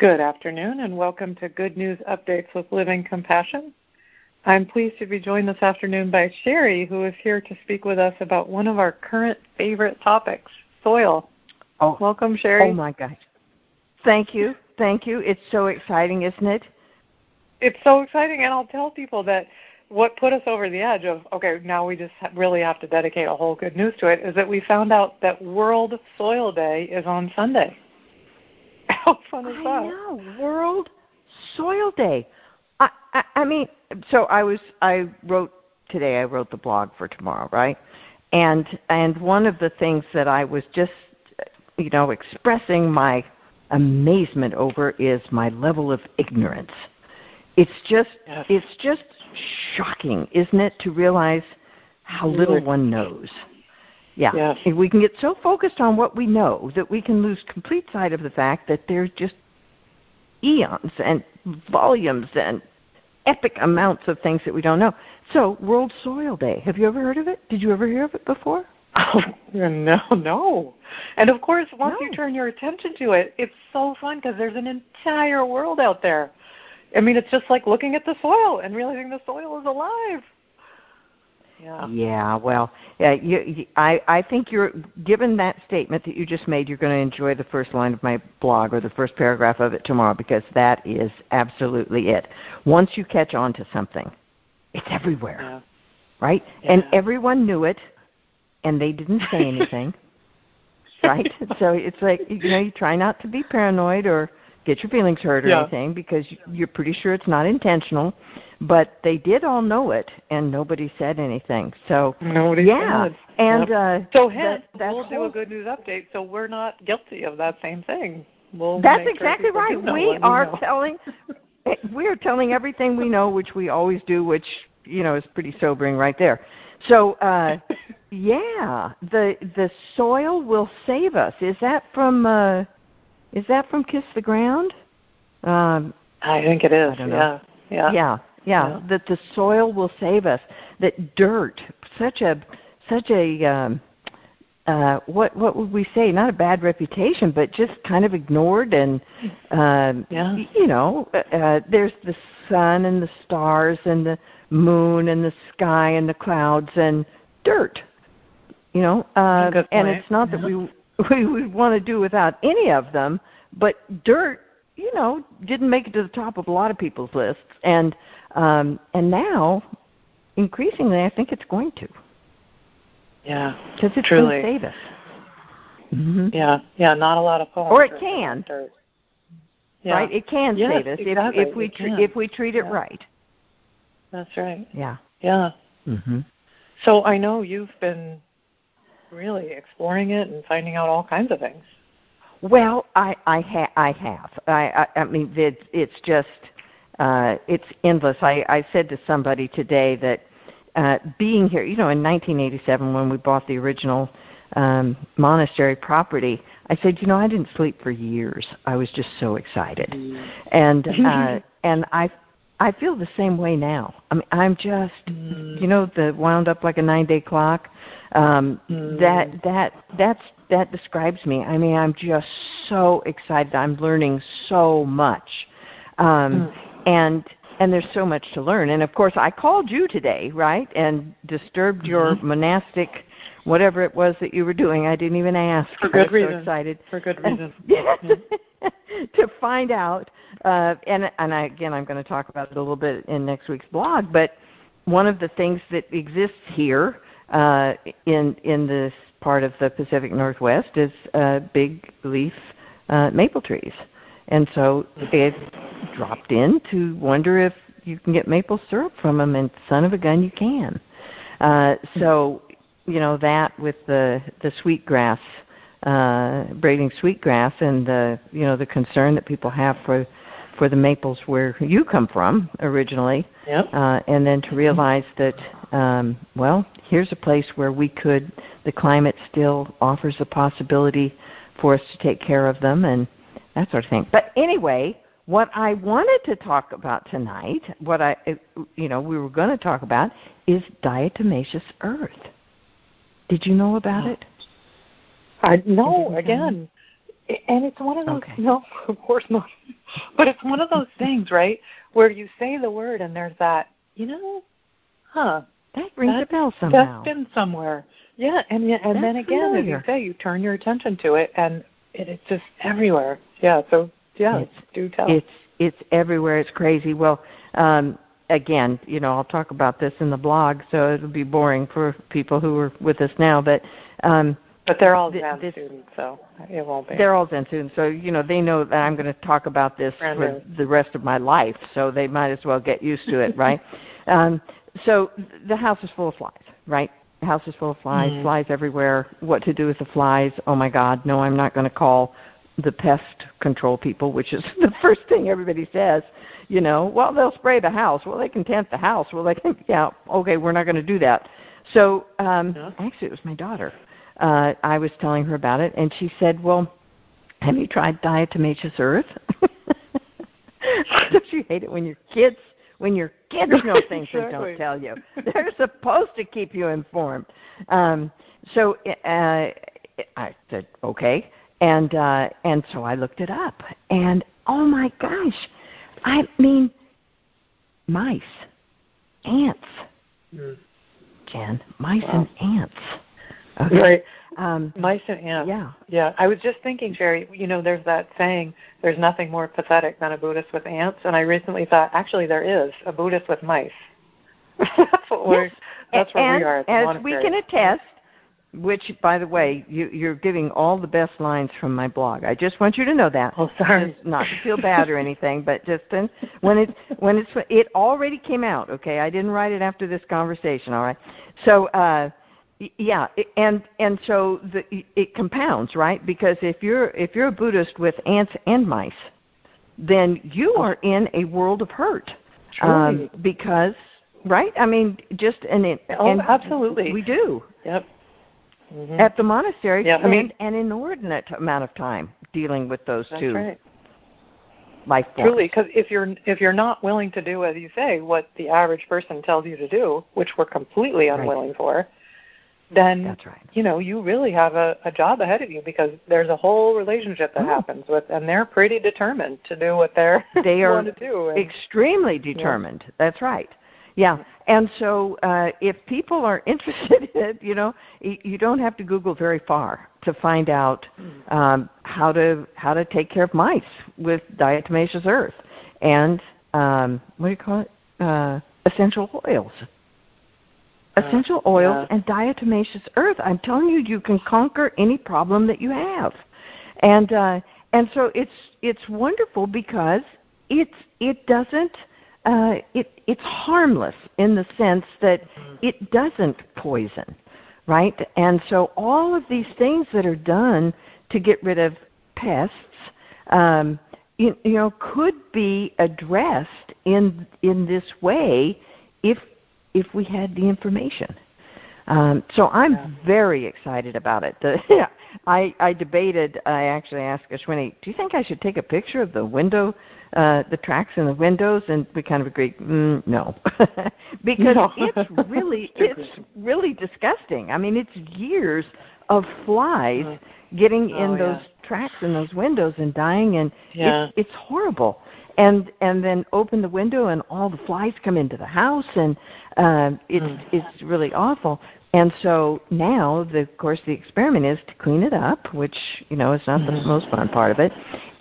Good afternoon and welcome to Good News Updates with Living Compassion. I'm pleased to be joined this afternoon by Cheri, who is here to speak with us about one of our current favorite topics, soil. Oh, welcome, Cheri. Oh my gosh. Thank you. Thank you. It's so exciting, isn't it? It's so exciting, and I'll tell people that what put us over the edge of okay, now we just really have to dedicate a whole good news to it is that we found out that World Soil Day is on Sunday. How fun is I that? know. World Soil Day. I, I I mean, so I was I wrote today. I wrote the blog for tomorrow, right? And and one of the things that I was just you know expressing my amazement over is my level of ignorance. It's just Yes. it's just shocking, isn't it, to realize how little one knows. Yeah. Yes. We can get so focused on what we know that we can lose complete sight of the fact that there's just eons and volumes and epic amounts of things that we don't know. So, World Soil Day. Have you ever heard of it? Did you ever hear of it before? Oh, no, no. And of course, once No. you turn your attention to it, it's so fun because there's an entire world out there. I mean, it's just like looking at the soil and realizing the soil is alive. Yeah. Yeah, well, yeah, you, you, I I think you're given that statement that you just made, you're going to enjoy the first line of my blog or the first paragraph of it tomorrow because that is absolutely it. Once you catch on to something, it's everywhere, Yeah. right? And everyone knew it, and they didn't say anything, right? So it's like you know, you try not to be paranoid or get your feelings hurt or Yeah. anything because you're pretty sure it's not intentional. But they did all know it, and nobody said anything. So Nobody yeah, said. and Yep. uh, So hence, that we'll do a good news update, so we're not guilty of that same thing. We'll That's sure exactly right. We are know. telling we are telling everything we know, which we always do, which you know is pretty sobering right there. So uh, yeah, the the soil will save us. Is that from uh, is that from Kiss the Ground? Um, I think it is. I don't know. Yeah. Yeah. yeah, yeah, Yeah. that the soil will save us. That dirt, such a such a um, uh, what what would we say? Not a bad reputation, but just kind of ignored and um, Yeah. you know, uh, uh, there's the sun and the stars and the moon and the sky and the clouds and dirt. You know, uh, and it's not that we we would want to do without any of them, but dirt, you know, didn't make it to the top of a lot of people's lists, and um, and now, increasingly, I think it's going to Yeah. because it's Truly. going to save us. hmm Yeah. Yeah. Not a lot of poems. Or it can. dirt. Yeah. Right? It can Yes, save us exactly. if if we It tre- can. if we treat it Yeah. right. That's right. Yeah. Yeah. hmm So I know you've been really exploring it and finding out all kinds of things. Well, I I, ha- I have. I, I I mean it's it's just uh it's endless. I I said to somebody today that uh being here, you know, in 1987 when we bought the original um monastery property, I said, you know, I didn't sleep for years. I was just so excited. And uh and I I feel the same way now. I mean, I'm just Mm. you know the wound up like a 9-day clock. Um Mm. that that that's that describes me. I mean, I'm just so excited. I'm learning so much. Um Mm. and and there's so much to learn. And of course, I called you today, right? And disturbed your Mhm. monastic whatever it was that you were doing. I didn't even ask. For I good was so reason. excited For good reason. yeah. to find out uh, and and I, again I'm going to talk about it a little bit in next week's blog but one of the things that exists here uh, in in this part of the Pacific Northwest is uh, big leaf uh, maple trees. And so it dropped in to wonder if you can get maple syrup from them and son of a gun you can. Uh, so you know that with the the sweetgrass uh, braiding sweetgrass and the you know the concern that people have for for the maples where you come from originally, Yep. uh, and then to realize that um, well here's a place where we could the climate still offers a possibility for us to take care of them and that sort of thing. But anyway, what I wanted to talk about tonight, what I you know we were going to talk about is diatomaceous earth. Did you know about Oh. it? I no, again, And it's one of those Okay. no, of course not. But it's one of those things, right, where you say the word and there's that, you know, huh, That rings a bell somehow. that's been somewhere. Yeah, and and then That's again, as you say, you turn your attention to it, and it, it's just everywhere. Yeah. So yeah, It's- do tell. it's it's everywhere. It's crazy. Well, um, again, you know, I'll talk about this in the blog, so it'll be boring for people who are with us now. But um, but they're all exam this- students, so it won't be. they're all Zen students, so you know they know that I'm going to talk about this for the rest of my life. So they might as well get used to it, right? um, so the house is full of flies, right? The house is full of flies, Mhm. flies everywhere. What to do with the flies? Oh my God, no! I'm not going to call the pest control people, which is the first thing everybody says. You know, well they'll spray the house. Well they can tent the house. Well they can, yeah, okay, we're not going to do that. So um, Yeah. actually, it was my daughter. Uh, I was telling her about it, and she said, "Well, have you tried diatomaceous earth?" Don't you hate it when your kids when your kids know things they Exactly. don't tell you? They're supposed to keep you informed. Um, so uh, I said, "Okay," and uh, and so I looked it up, and oh my gosh, I mean, mice, ants, Mm. Jen, mice Wow. and ants. Okay. Right. Um, Mice and ants. yeah. Yeah, I was just thinking, Cheri. You know, there's that saying, "There's nothing more pathetic than a Buddhist with ants," and I recently thought, actually, there is a Buddhist with mice. that's what we're. Yes. That's where and we are. As we can attest, which, by the way, you, you're giving all the best lines from my blog. I just want you to know that. Oh, sorry. Just not to feel bad or anything, but just when it's when it's it already came out. Okay, I didn't write it after this conversation. All right, so. uh yeah, and and so the, it compounds, right? Because if you're if you're a Buddhist with ants and mice, then you are in a world of hurt. Um, because right? I mean, just and it. Oh, and absolutely. We do Yep. Mhm. at the monastery. Yeah, I mean- an inordinate amount of time dealing with those That's two right. life forms. Truly, because if you're if you're not willing to do as you say what the average person tells you to do, which we're completely Right. unwilling for, then That's right. you know you really have a, a job ahead of you because there's a whole relationship that Oh. happens with, and they're pretty determined to do what they're They are to do. And, Extremely determined. That's right. Yeah. And so uh, if people are interested in it, you know, you don't have to Google very far to find out um, how to how to take care of mice with diatomaceous earth and um, what do you call it? Uh, essential oils. Essential oils and diatomaceous earth. I'm telling you, you can conquer any problem that you have, and uh, and so it's it's wonderful because it's it doesn't uh, it it's harmless in the sense that it doesn't poison, right? And so all of these things that are done to get rid of pests, um, you, you know, could be addressed in in this way if if we had the information. Um, so I'm Yeah. very excited about it. The, yeah, I, I debated. I actually asked Ashwini, "Do you think I should take a picture of the window, uh, the tracks in the windows?" And we kind of agreed, mm, no, because No. it's really it's really disgusting. I mean, it's years of flies Mhm. getting Oh, in those yeah. tracks in those windows and dying, and Yeah. it's it's horrible. And and then open the window and all the flies come into the house and um, it's Mm. it's really awful. And so now, the, of course, the experiment is to clean it up, which you know is not the Mhm. most fun part of it,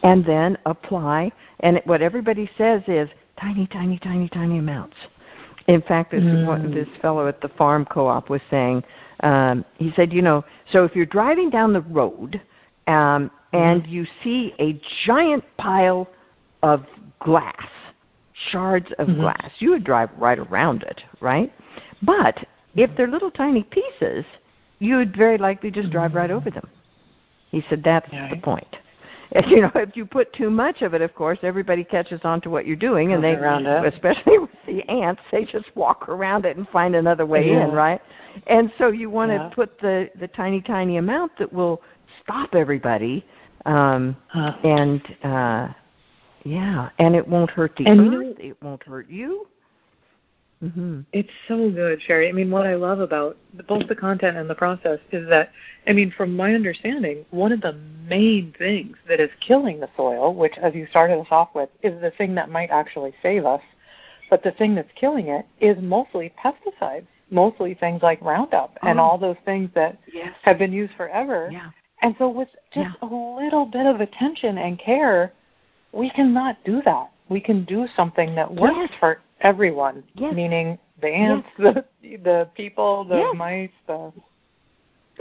and then apply. And what everybody says is tiny, tiny, tiny, tiny amounts. In fact, this Mm. this fellow at the farm co-op was saying, um, he said, you know, so if you're driving down the road um, and you see a giant pile of glass, shards of Mhm. glass, you would drive right around it, right? But if they're little tiny pieces, you would very likely just drive right over them. He said that's Yeah, the right. point. You know, if you put too much of it, of course, everybody catches on to what you're doing, and they, especially with the ants, they just walk around it and find another way in, right? And so you want to Yeah. put the the tiny, tiny amount that will stop everybody, um, Huh. and uh, yeah, and it won't hurt the And earth. you know- it won't hurt you. Mm-hmm. It's so good, Cheri. I mean, what I love about both the content and the process is that, I mean, from my understanding, one of the main things that is killing the soil, which, as you started us off with, is the thing that might actually save us, but the thing that's killing it is mostly pesticides, mostly things like Roundup oh. and all those things that yes. have been used forever. Yeah. And so, with just yeah. a little bit of attention and care, we cannot do that. We can do something that works yes. for everyone, yes. meaning the ants, yes. the the people, the mice, the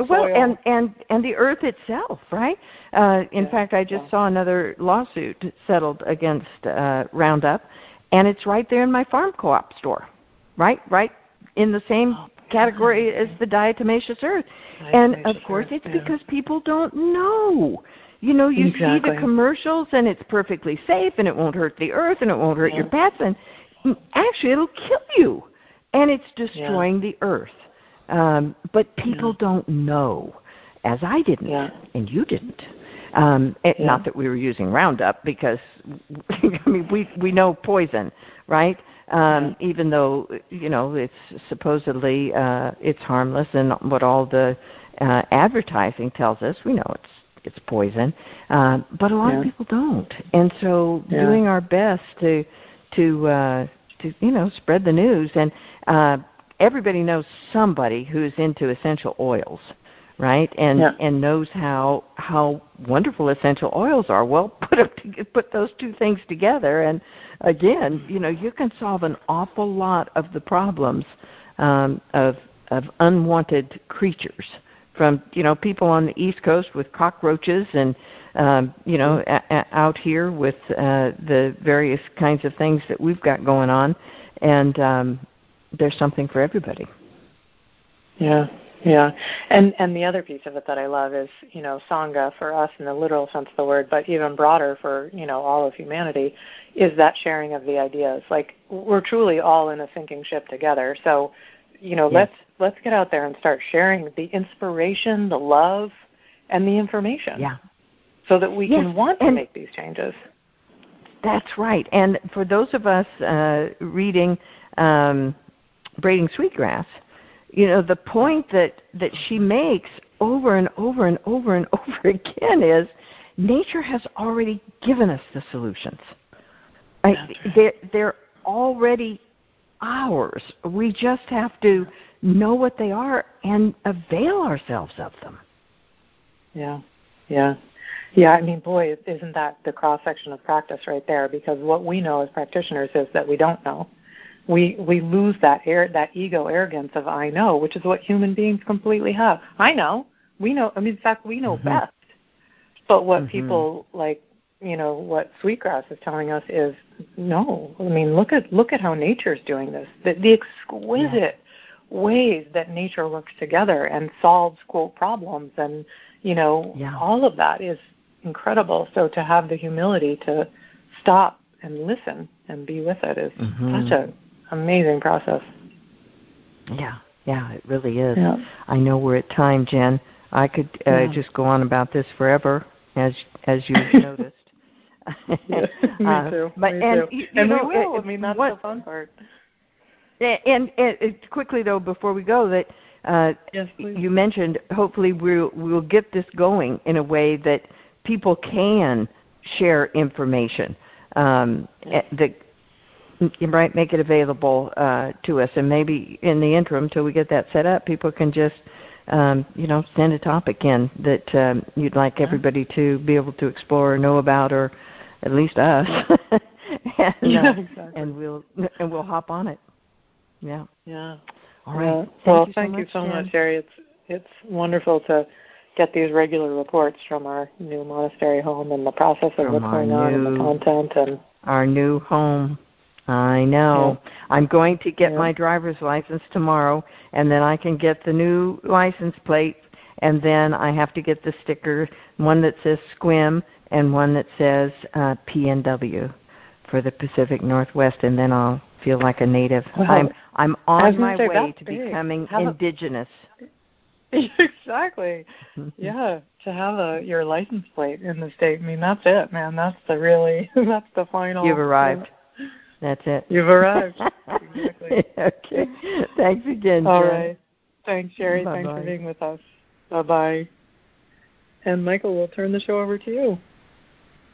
well, and and and the earth itself, right? Uh, in fact, I just saw another lawsuit settled against uh, Roundup, and it's right there in my farm co-op store, right, right in the same oh, category as the diatomaceous earth. Diatomaceous and of course, earth, it's yeah. because people don't know. You know, you exactly. see the commercials and it's perfectly safe and it won't hurt the earth and it won't hurt yeah. your pets and actually it'll kill you and it's destroying yeah. the earth. Um, but people yeah. don't know, as I didn't and you didn't. Um, it, Not that we were using Roundup because I mean we we know poison, right? Um, even though you know it's supposedly uh, it's harmless and what all the uh, advertising tells us, we know it's it's poison, uh, but a lot yeah. of people don't. And so, yeah. doing our best to to uh, to you know spread the news, and uh, everybody knows somebody who's into essential oils, right? And yeah. and knows how how wonderful essential oils are. Well, put them, put those two things together, and again, you know, you can solve an awful lot of the problems um, of of unwanted creatures from you know people on the East Coast with cockroaches and um, you know a- a- out here with uh, the various kinds of things that we've got going on, and um, there's something for everybody. Yeah, yeah, and and the other piece of it that I love is you know sangha for us in the literal sense of the word, but even broader for you know all of humanity, is that sharing of the ideas. Like we're truly all in a sinking ship together. So you know, yes. let's let's get out there and start sharing the inspiration, the love, and the information. Yeah. So that we yes. can want to and make these changes. That's right. And for those of us uh, reading um, Braiding Sweetgrass, you know, the point that, that she makes over and over and over and over again is nature has already given us the solutions. I, they're, they're already ours. We just have to know what they are and avail ourselves of them. Yeah, yeah. Yeah, I mean, boy, isn't that the cross section of practice right there? Because what we know as practitioners is that we don't know. We we lose that air, that ego arrogance of I know, which is what human beings completely have. I know, we know. I mean, in fact, we know mm-hmm. best. But what mm-hmm. people like you know what Sweetgrass is telling us is no. I mean, look at look at how nature's doing this. The, the exquisite yeah. Ways that nature works together and solves quote problems, and you know yeah. all of that is incredible. So to have the humility to stop and listen and be with it is mm-hmm. such an amazing process. Yeah, yeah, it really is. Yeah. I know we're at time, Jen. I could uh, yeah. just go on about this forever, as as you've noticed. yeah, me uh, too. But me and too. you, and know, we will. It, I mean, that's what, the fun part. And, and, and quickly though, before we go, that uh, yes, you mentioned hopefully we'll we'll get this going in a way that people can share information um, yes. that right make it available uh, to us, and maybe in the interim, till we get that set up, people can just um, you know, send a topic in that um, you'd like everybody to be able to explore or know about, or at least us. and, yeah, uh, exactly. and we'll and we'll hop on it. Yeah. Yeah. All right. Yeah. Well, you thank so you so Jen. much, Cheri. It's it's wonderful to get these regular reports from our new monastery home and the process of From what's going on and the content and Our new home. I know. I'm going to get Yeah. my driver's license tomorrow, and then I can get the new license plate, and then I have to get the sticker, one that says SEQUIM and one that says uh, PNW for the Pacific Northwest, and then I'll feel like a native. Wow. I'm I'm on my say, way to big. becoming How- indigenous. exactly. Yeah, to have a your license plate in the state. I mean, that's it, man. That's the really that's the final. You've arrived. That's it. You've arrived. exactly. okay. Thanks again. All Jen. right. Thanks, Cheri. Bye-bye. Thanks for being with us. Bye bye. And Michael, we'll turn the show over to you.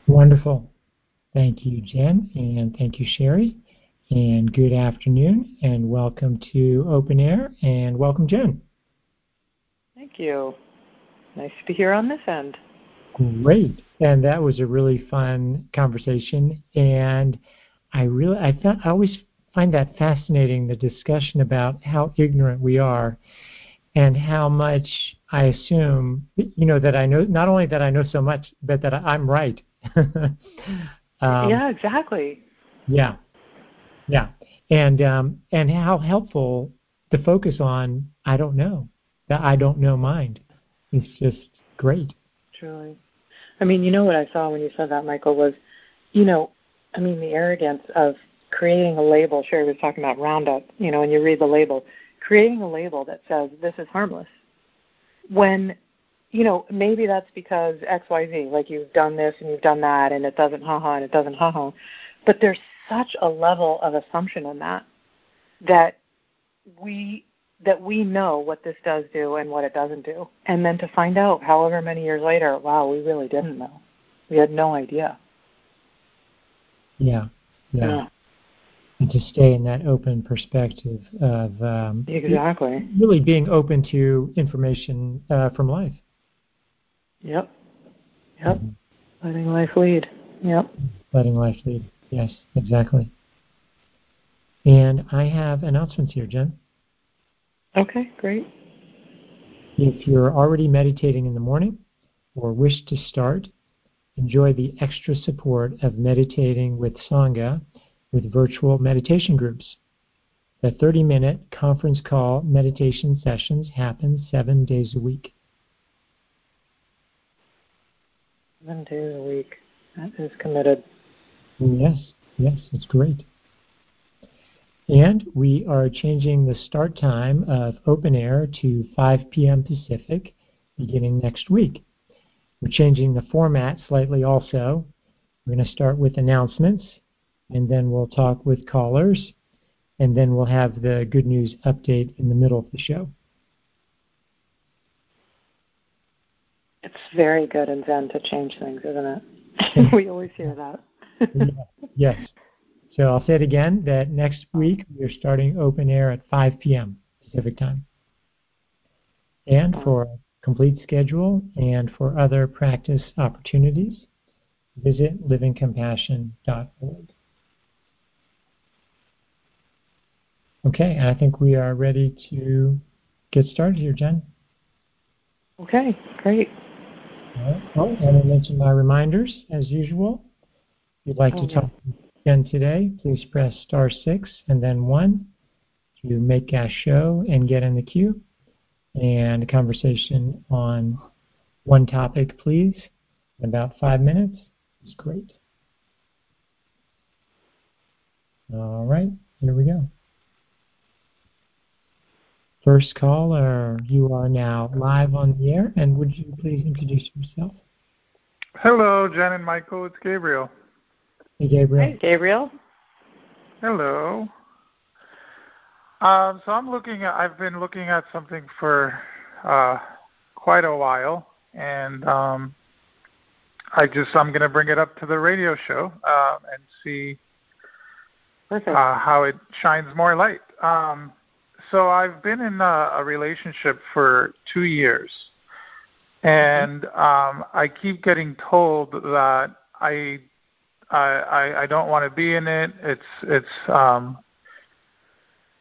Wonderful. Thank you, Jen, and thank you, Cheri. And good afternoon, and welcome to Open Air, and welcome, Jen. Thank you. Nice to be here on this end. Great. And that was a really fun conversation. And I really, I thought, I always find that fascinating the discussion about how ignorant we are and how much I assume, you know, that I know, not only that I know so much, but that I'm right. um, yeah, exactly. Yeah. Yeah. And, um, and how helpful to focus on I don't know, the I don't know mind It's just great. Truly. I mean, you know what I saw when you said that, Michael, was, you know, I mean, the arrogance of creating a label. Cheri was talking about Roundup, you know, and you read the label, creating a label that says this is harmless. When, you know, maybe that's because X, Y, Z, like you've done this and you've done that, and it doesn't ha ha and it doesn't ha ha. But there's such a level of assumption in that that we that we know what this does do and what it doesn't do. And then to find out however many years later, wow, we really didn't know. We had no idea. Yeah. Yeah. And to stay in that open perspective of um, Exactly. really being open to information uh, from life. Yep. Yep. Letting life lead. Yep. Letting life lead. Yes, exactly. And I have announcements here, Jen. Okay, great. If you're already meditating in the morning or wish to start, enjoy the extra support of meditating with Sangha with virtual meditation groups. The 30 minute conference call meditation sessions happen seven days a week. Seven days a week. That is committed. Yes, yes, it's great. And we are changing the start time of open air to 5 p.m. Pacific beginning next week. We're changing the format slightly also. We're going to start with announcements, and then we'll talk with callers, and then we'll have the good news update in the middle of the show. It's very good in Zen to change things, isn't it? we always hear that. Yes. So I'll say it again that next week we're starting open air at 5 p.m. Pacific time. And for a complete schedule and for other practice opportunities, visit livingcompassion.org. Okay, I think we are ready to get started here, Jen. Okay, great. All right. Well, I want to mention my reminders as usual. If you'd like Oh, to yeah. talk again today, please press star six and then one to make a show and get in the queue. And a conversation on one topic, please, in about five minutes is great. All right, here we go. First caller, you are now live on the air, and would you please introduce yourself? Hello, Jen and Michael. It's Gabriel. Hey, Gabriel. Hey, Gabriel. Hello. Um, so I'm looking at. I've been looking at something for uh, quite a while, and um, I just I'm going to bring it up to the radio show um, and see Perfect. uh, how it shines more light. Um, so I've been in a, a relationship for two years, and um, I keep getting told that I I, I, I don't want to be in it. It's it's um,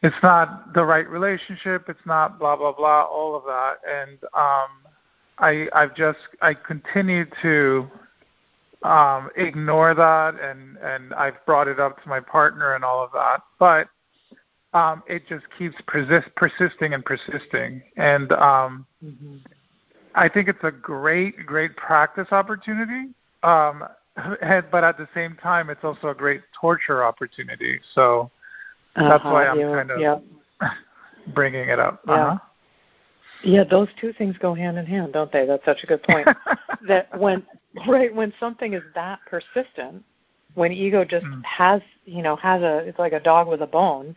it's not the right relationship. It's not blah blah blah. All of that, and um, I I've just I continue to um, ignore that, and and I've brought it up to my partner and all of that, but um, it just keeps persist, persisting and persisting, and um, hmm I think it's a great, great practice opportunity. Um, but at the same time, it's also a great torture opportunity. So that's why I'm yeah, kind of yeah. bringing it up. Yeah. Uh-huh. Yeah, those two things go hand in hand, don't they? That's such a good point. that when right when something is that persistent, when ego just mm. has you know has a it's like a dog with a bone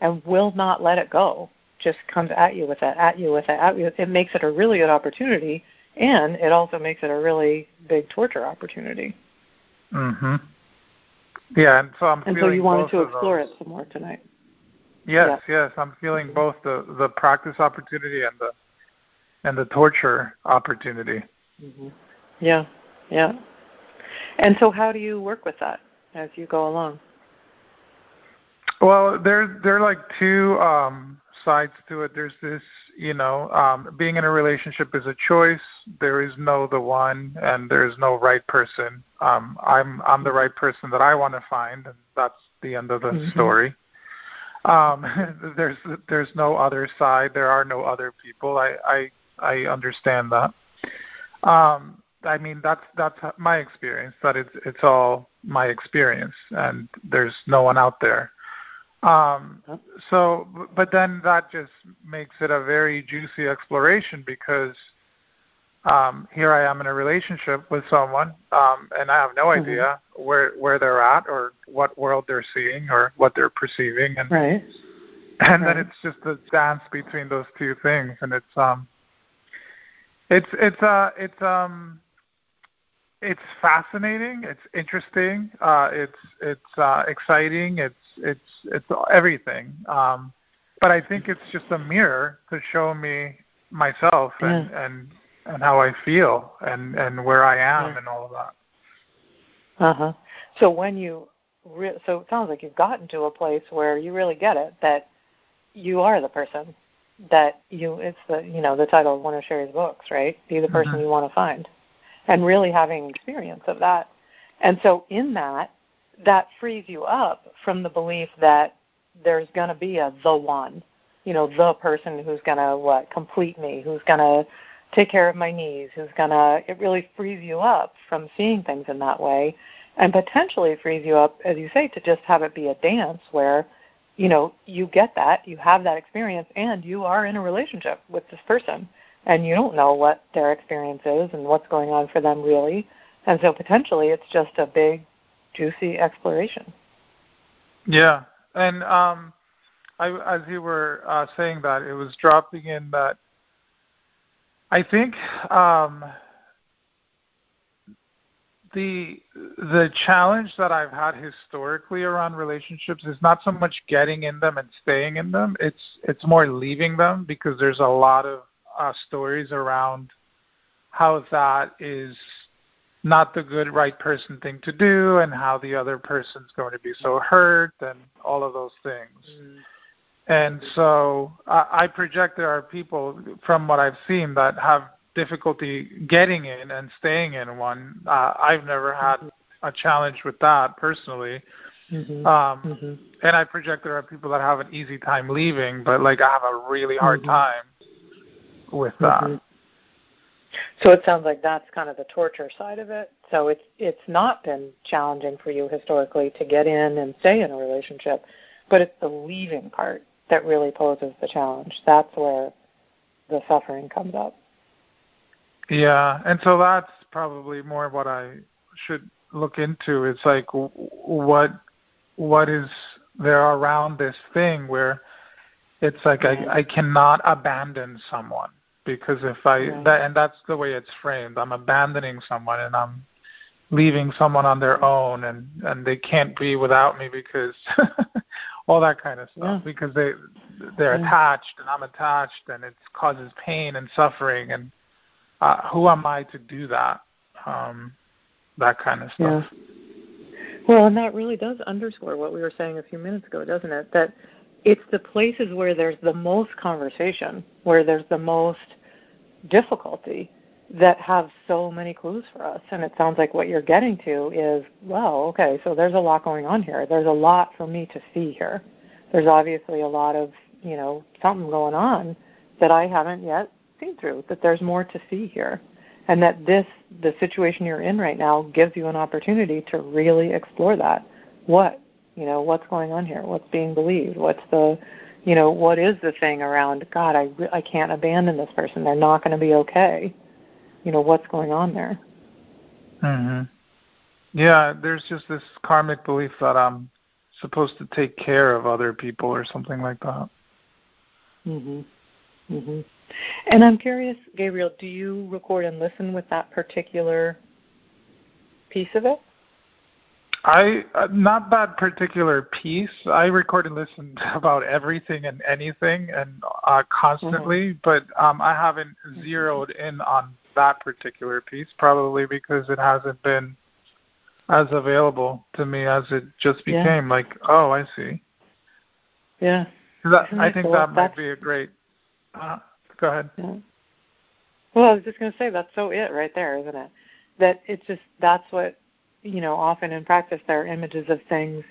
and will not let it go just comes at you with it at you with it at you it makes it a really good opportunity and it also makes it a really big torture opportunity mhm yeah and so i'm and so you wanted to explore it some more tonight yes yeah. yes i'm feeling mm-hmm. both the the practice opportunity and the and the torture opportunity mm-hmm. yeah yeah and so, how do you work with that as you go along? Well, there there are like two um, sides to it. There's this, you know, um, being in a relationship is a choice. There is no the one, and there is no right person. Um, I'm I'm the right person that I want to find, and that's the end of the mm-hmm. story. Um, there's there's no other side. There are no other people. I I I understand that. Um, I mean that's that's my experience. That it's it's all my experience, and there's no one out there. Um, so, but then that just makes it a very juicy exploration because um, here I am in a relationship with someone, um, and I have no mm-hmm. idea where where they're at or what world they're seeing or what they're perceiving, and right. and right. then it's just a dance between those two things, and it's um, it's it's uh it's um it's fascinating. It's interesting. Uh, it's it's uh, exciting. It's it's it's everything. Um, but I think it's just a mirror to show me myself and yeah. and and how I feel and and where I am yeah. and all of that. Uh huh. So when you re- so it sounds like you've gotten to a place where you really get it that you are the person that you it's the you know the title of one of Cheri's books right be the person mm-hmm. you want to find and really having experience of that. And so in that, that frees you up from the belief that there's going to be a the one, you know, the person who's going to what complete me, who's going to take care of my needs, who's going to it really frees you up from seeing things in that way and potentially frees you up as you say to just have it be a dance where you know, you get that, you have that experience and you are in a relationship with this person and you don't know what their experience is and what's going on for them really. And so potentially it's just a big, juicy exploration. Yeah, and um, I, as you were uh, saying that, it was dropping in that I think um, the the challenge that I've had historically around relationships is not so much getting in them and staying in them. It's it's more leaving them because there's a lot of uh, stories around how that is not the good right person thing to do and how the other person's going to be so hurt and all of those things. Mm. And so I, I project there are people from what I've seen that have difficulty getting in and staying in one. Uh, I've never had mm-hmm. a challenge with that personally. Mm-hmm. Um, mm-hmm. And I project there are people that have an easy time leaving, but like I have a really hard mm-hmm. time with that. Mm-hmm. So it sounds like that's kind of the torture side of it. So it's it's not been challenging for you historically to get in and stay in a relationship, but it's the leaving part that really poses the challenge. That's where the suffering comes up. Yeah, and so that's probably more what I should look into. It's like what what is there around this thing where it's like I, I cannot abandon someone because if I right. that and that's the way it's framed. I'm abandoning someone and I'm leaving someone on their own and and they can't be without me because all that kind of stuff yeah. because they they're yeah. attached and I'm attached and it causes pain and suffering and uh, who am I to do that? Um, that kind of stuff. Yeah. Well, and that really does underscore what we were saying a few minutes ago, doesn't it? That it's the places where there's the most conversation, where there's the most difficulty that have so many clues for us. And it sounds like what you're getting to is, well, okay, so there's a lot going on here. There's a lot for me to see here. There's obviously a lot of, you know, something going on that I haven't yet seen through, that there's more to see here. And that this, the situation you're in right now, gives you an opportunity to really explore that. What you know, what's going on here? What's being believed? What's the, you know, what is the thing around God? I I can't abandon this person. They're not going to be okay. You know, what's going on there? Mhm. Yeah, there's just this karmic belief that I'm supposed to take care of other people or something like that. Mhm. Mhm. And I'm curious, Gabriel, do you record and listen with that particular piece of it? I uh, not that particular piece. I record and listen about everything and anything and uh, constantly, mm-hmm. but um, I haven't zeroed in on that particular piece, probably because it hasn't been as available to me as it just became. Yeah. Like, oh, I see. Yeah. That, I think cool? that might be a great. Uh, go ahead. Yeah. Well, I was just going to say that's so it right there, isn't it? That it's just that's what you know. Often in practice, there are images of things.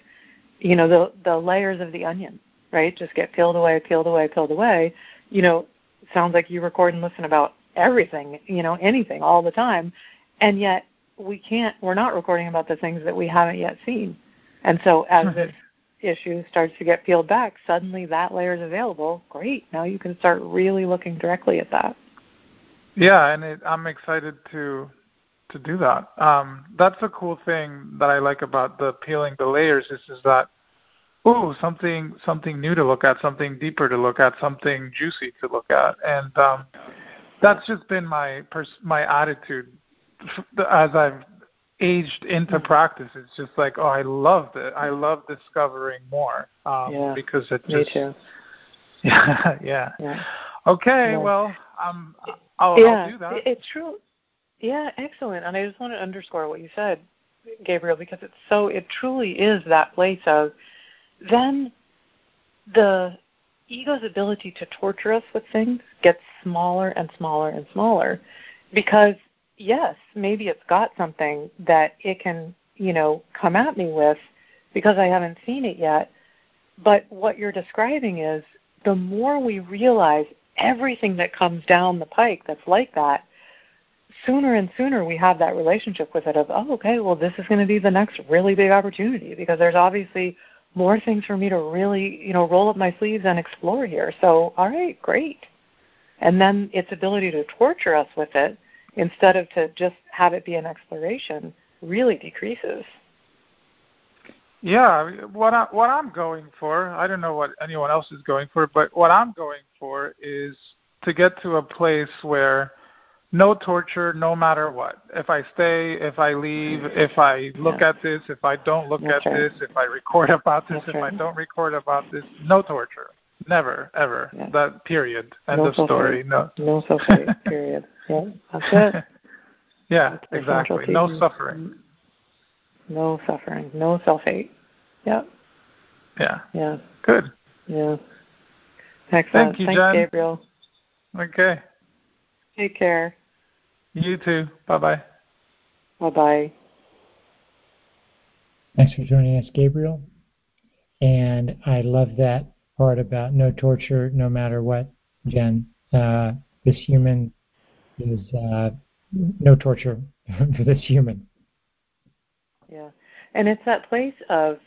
You know, the the layers of the onion, right? Just get peeled away, peeled away, peeled away. You know, sounds like you record and listen about everything. You know, anything all the time, and yet we can't. We're not recording about the things that we haven't yet seen. And so as mm-hmm. this issue starts to get peeled back, suddenly that layer is available. Great. Now you can start really looking directly at that. Yeah, and it, I'm excited to to do that. Um, that's a cool thing that I like about the peeling the layers is is that ooh something something new to look at, something deeper to look at, something juicy to look at, and um, that's just been my pers- my attitude as I've aged into mm-hmm. practice, it's just like, oh, I love it. I love discovering more um, yeah, because it just. Me too. Yeah, yeah. yeah. Okay, yeah. well, um, I'll, yeah, I'll do that. It's true. Yeah, excellent. And I just want to underscore what you said, Gabriel, because it's so. It truly is that place of then the ego's ability to torture us with things gets smaller and smaller and smaller because yes, maybe it's got something that it can, you know, come at me with because I haven't seen it yet. But what you're describing is the more we realize everything that comes down the pike that's like that, sooner and sooner we have that relationship with it of, oh, okay, well, this is going to be the next really big opportunity because there's obviously more things for me to really, you know, roll up my sleeves and explore here. So, all right, great. And then its ability to torture us with it instead of to just have it be an exploration really decreases. Yeah, what I what I'm going for, I don't know what anyone else is going for, but what I'm going for is to get to a place where no torture no matter what. If I stay, if I leave, if I look yeah. at this, if I don't look That's at right. this, if I record about this, That's if right. I don't record about this, no torture. Never, ever. Yeah. That period. End no of story. No. No suffering. period. Yeah, that's it. yeah, that's exactly. No suffering. No suffering. No self hate. Yep. Yeah. Yeah. Good. Yeah. Excellent. Thank you, Thanks, Jen. Gabriel. Okay. Take care. You too. Bye bye. Bye bye. Thanks for joining us, Gabriel. And I love that part about no torture, no matter what, Jen. Uh, this human is uh, no torture for this human. Yeah, and it's that place of,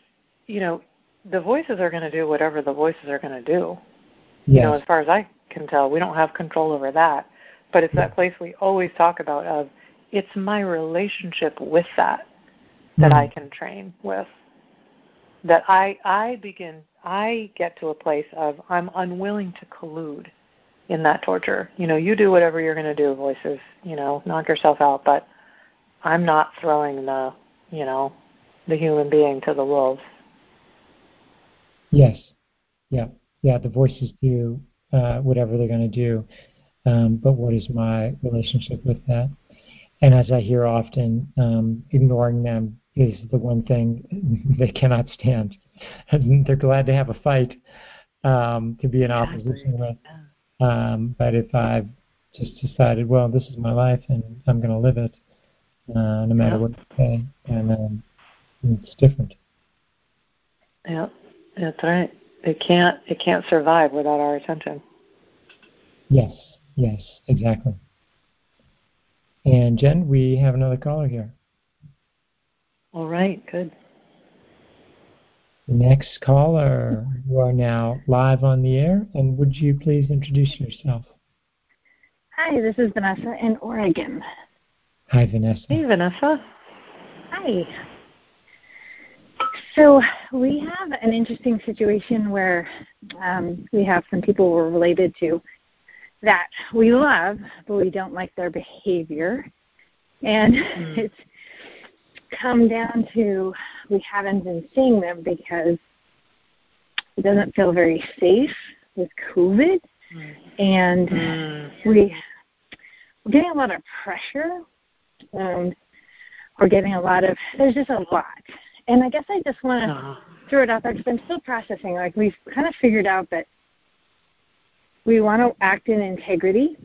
you know, the voices are going to do whatever the voices are going to do. Yes. You know, as far as I can tell, we don't have control over that. But it's that place we always talk about of it's my relationship with that that mm. I can train with. That I I begin I get to a place of I'm unwilling to collude in that torture. You know, you do whatever you're going to do, voices. You know, knock yourself out. But I'm not throwing the, you know, the human being to the wolves. Yes. Yeah. Yeah. The voices do uh, whatever they're going to do. Um, but what is my relationship with that? And as I hear often, um, ignoring them is the one thing they cannot stand. And they're glad to have a fight um, to be in opposition with. Um, but if I've just decided, well, this is my life and I'm going to live it, uh, no matter yeah. what you say, and um, it's different. Yeah, that's right. It can't it can't survive without our attention. Yes, yes, exactly. And Jen, we have another caller here. All right, good. Next caller, you are now live on the air, and would you please introduce yourself? Hi, this is Vanessa in Oregon. Hi, Vanessa. Hey, Vanessa. Hi. Hi. So we have an interesting situation where um, we have some people we're related to that we love, but we don't like their behavior. And mm. it's come down to we haven't been seeing them because it doesn't feel very safe with COVID. Mm. And mm. we, we're getting a lot of pressure. Um, we're getting a lot of, there's just a lot. And I guess I just want to uh-huh. throw it out there because I'm still processing. Like, we've kind of figured out that we want to act in integrity.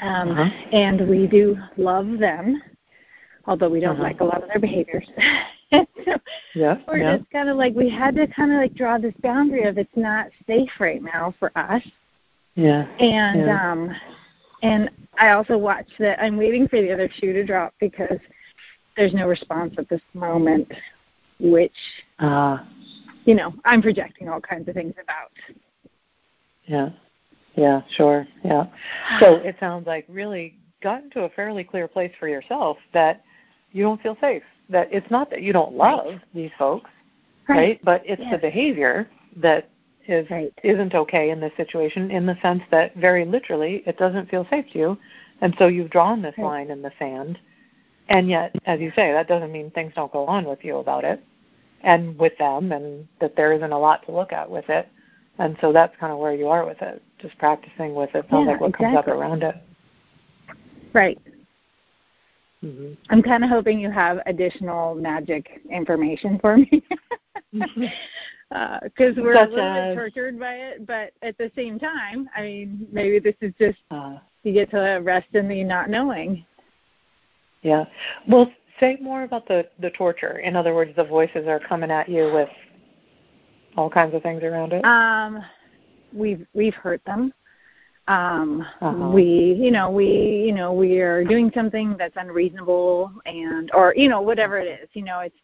Um, uh-huh. And we do love them, although we don't uh-huh. like a lot of their behaviors. so yeah, we're yeah. just kind of like we had to kind of like draw this boundary of it's not safe right now for us. Yeah. And yeah. um and I also watched that I'm waiting for the other shoe to drop because there's no response at this moment, which uh you know, I'm projecting all kinds of things about. Yeah. Yeah, sure. Yeah. So it sounds like really gotten to a fairly clear place for yourself that you don't feel safe. That it's not that you don't love right. these folks, right? right? But it's yes. the behavior that is right. isn't okay in this situation in the sense that very literally it doesn't feel safe to you. And so you've drawn this line in the sand. And yet, as you say, that doesn't mean things don't go on with you about it and with them and that there isn't a lot to look at with it. And so that's kind of where you are with it, just practicing with it. Sounds yeah, like what exactly. comes up around it. Right. Mm-hmm. I'm kind of hoping you have additional magic information for me. Because uh, we're Such a little as... bit tortured by it, but at the same time, I mean, maybe this is just uh, you get to rest in the not knowing. Yeah. Well, say more about the the torture. In other words, the voices are coming at you with all kinds of things around it? Um, we've we've hurt them. Um, uh-huh. We, you know, we, you know, we are doing something that's unreasonable, and or you know, whatever it is. You know, it's.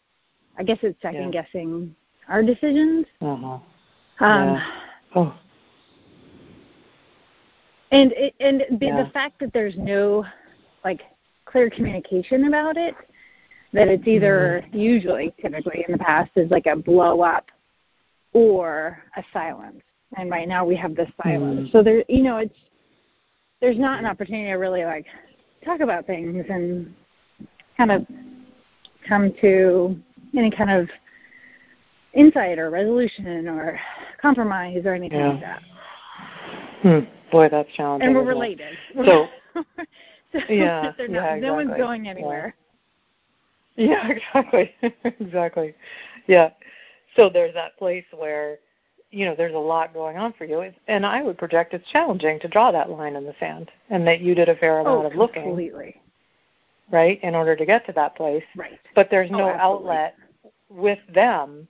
I guess it's second yeah. guessing our decisions. Uh-huh. Um, yeah. Oh. And it, and the, yeah. the fact that there's no like clear communication about it, that it's either mm-hmm. usually typically in the past is like a blow up or a silence. And right now we have the silence. Mm. So there, you know, it's there's not an opportunity to really like talk about things and kind of come to any kind of insight or resolution or compromise or anything yeah. like that. Hmm. Boy, that's challenging. And we're related. So, so yeah, not, yeah, exactly. no one's going anywhere. Yeah, yeah exactly, exactly. Yeah. So there's that place where, you know, there's a lot going on for you, and I would project it's challenging to draw that line in the sand, and that you did a fair amount oh, of looking, completely, right, in order to get to that place. Right. But there's oh, no oh, outlet with them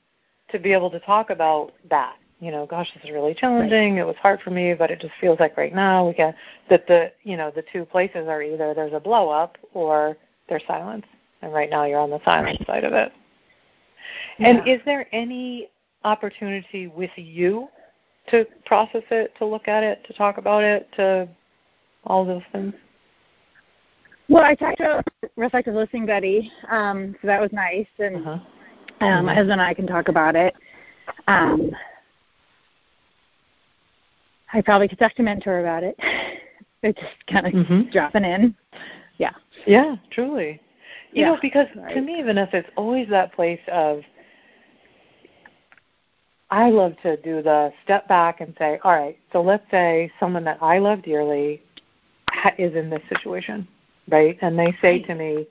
to be able to talk about that. You know, gosh, this is really challenging. Right. It was hard for me, but it just feels like right now we get that the you know the two places are either there's a blow up or there's silence, and right now you're on the silence right. side of it. And is there any opportunity with you to process it, to look at it, to talk about it, to all those things? Well, I talked to reflective listening buddy, um, so that was nice, and uh-huh. um, mm-hmm. my husband and I can talk about it. Um, I probably could talk to a mentor about it. it's just kind of mm-hmm. dropping in. Yeah. Yeah, truly. You yeah, know, because right. to me, Vanessa, it's always that place of I love to do the step back and say, all right, so let's say someone that I love dearly is in this situation, right? And they say to me,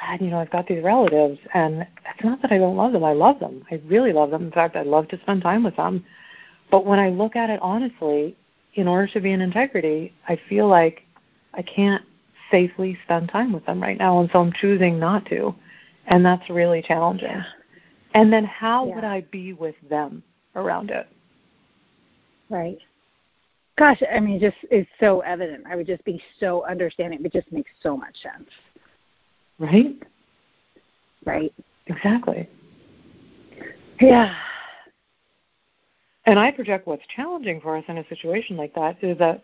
God, you know, I've got these relatives, and it's not that I don't love them. I love them. I really love them. In fact, I love to spend time with them. But when I look at it honestly, in order to be in integrity, I feel like I can't safely spend time with them right now, and so I'm choosing not to, and that's really challenging. Yeah. And then how yeah. would I be with them around it? Right. Gosh, I mean, just it's so evident. I would just be so understanding. It just makes so much sense. Right. Right. Exactly. Yeah. And I project what's challenging for us in a situation like that is that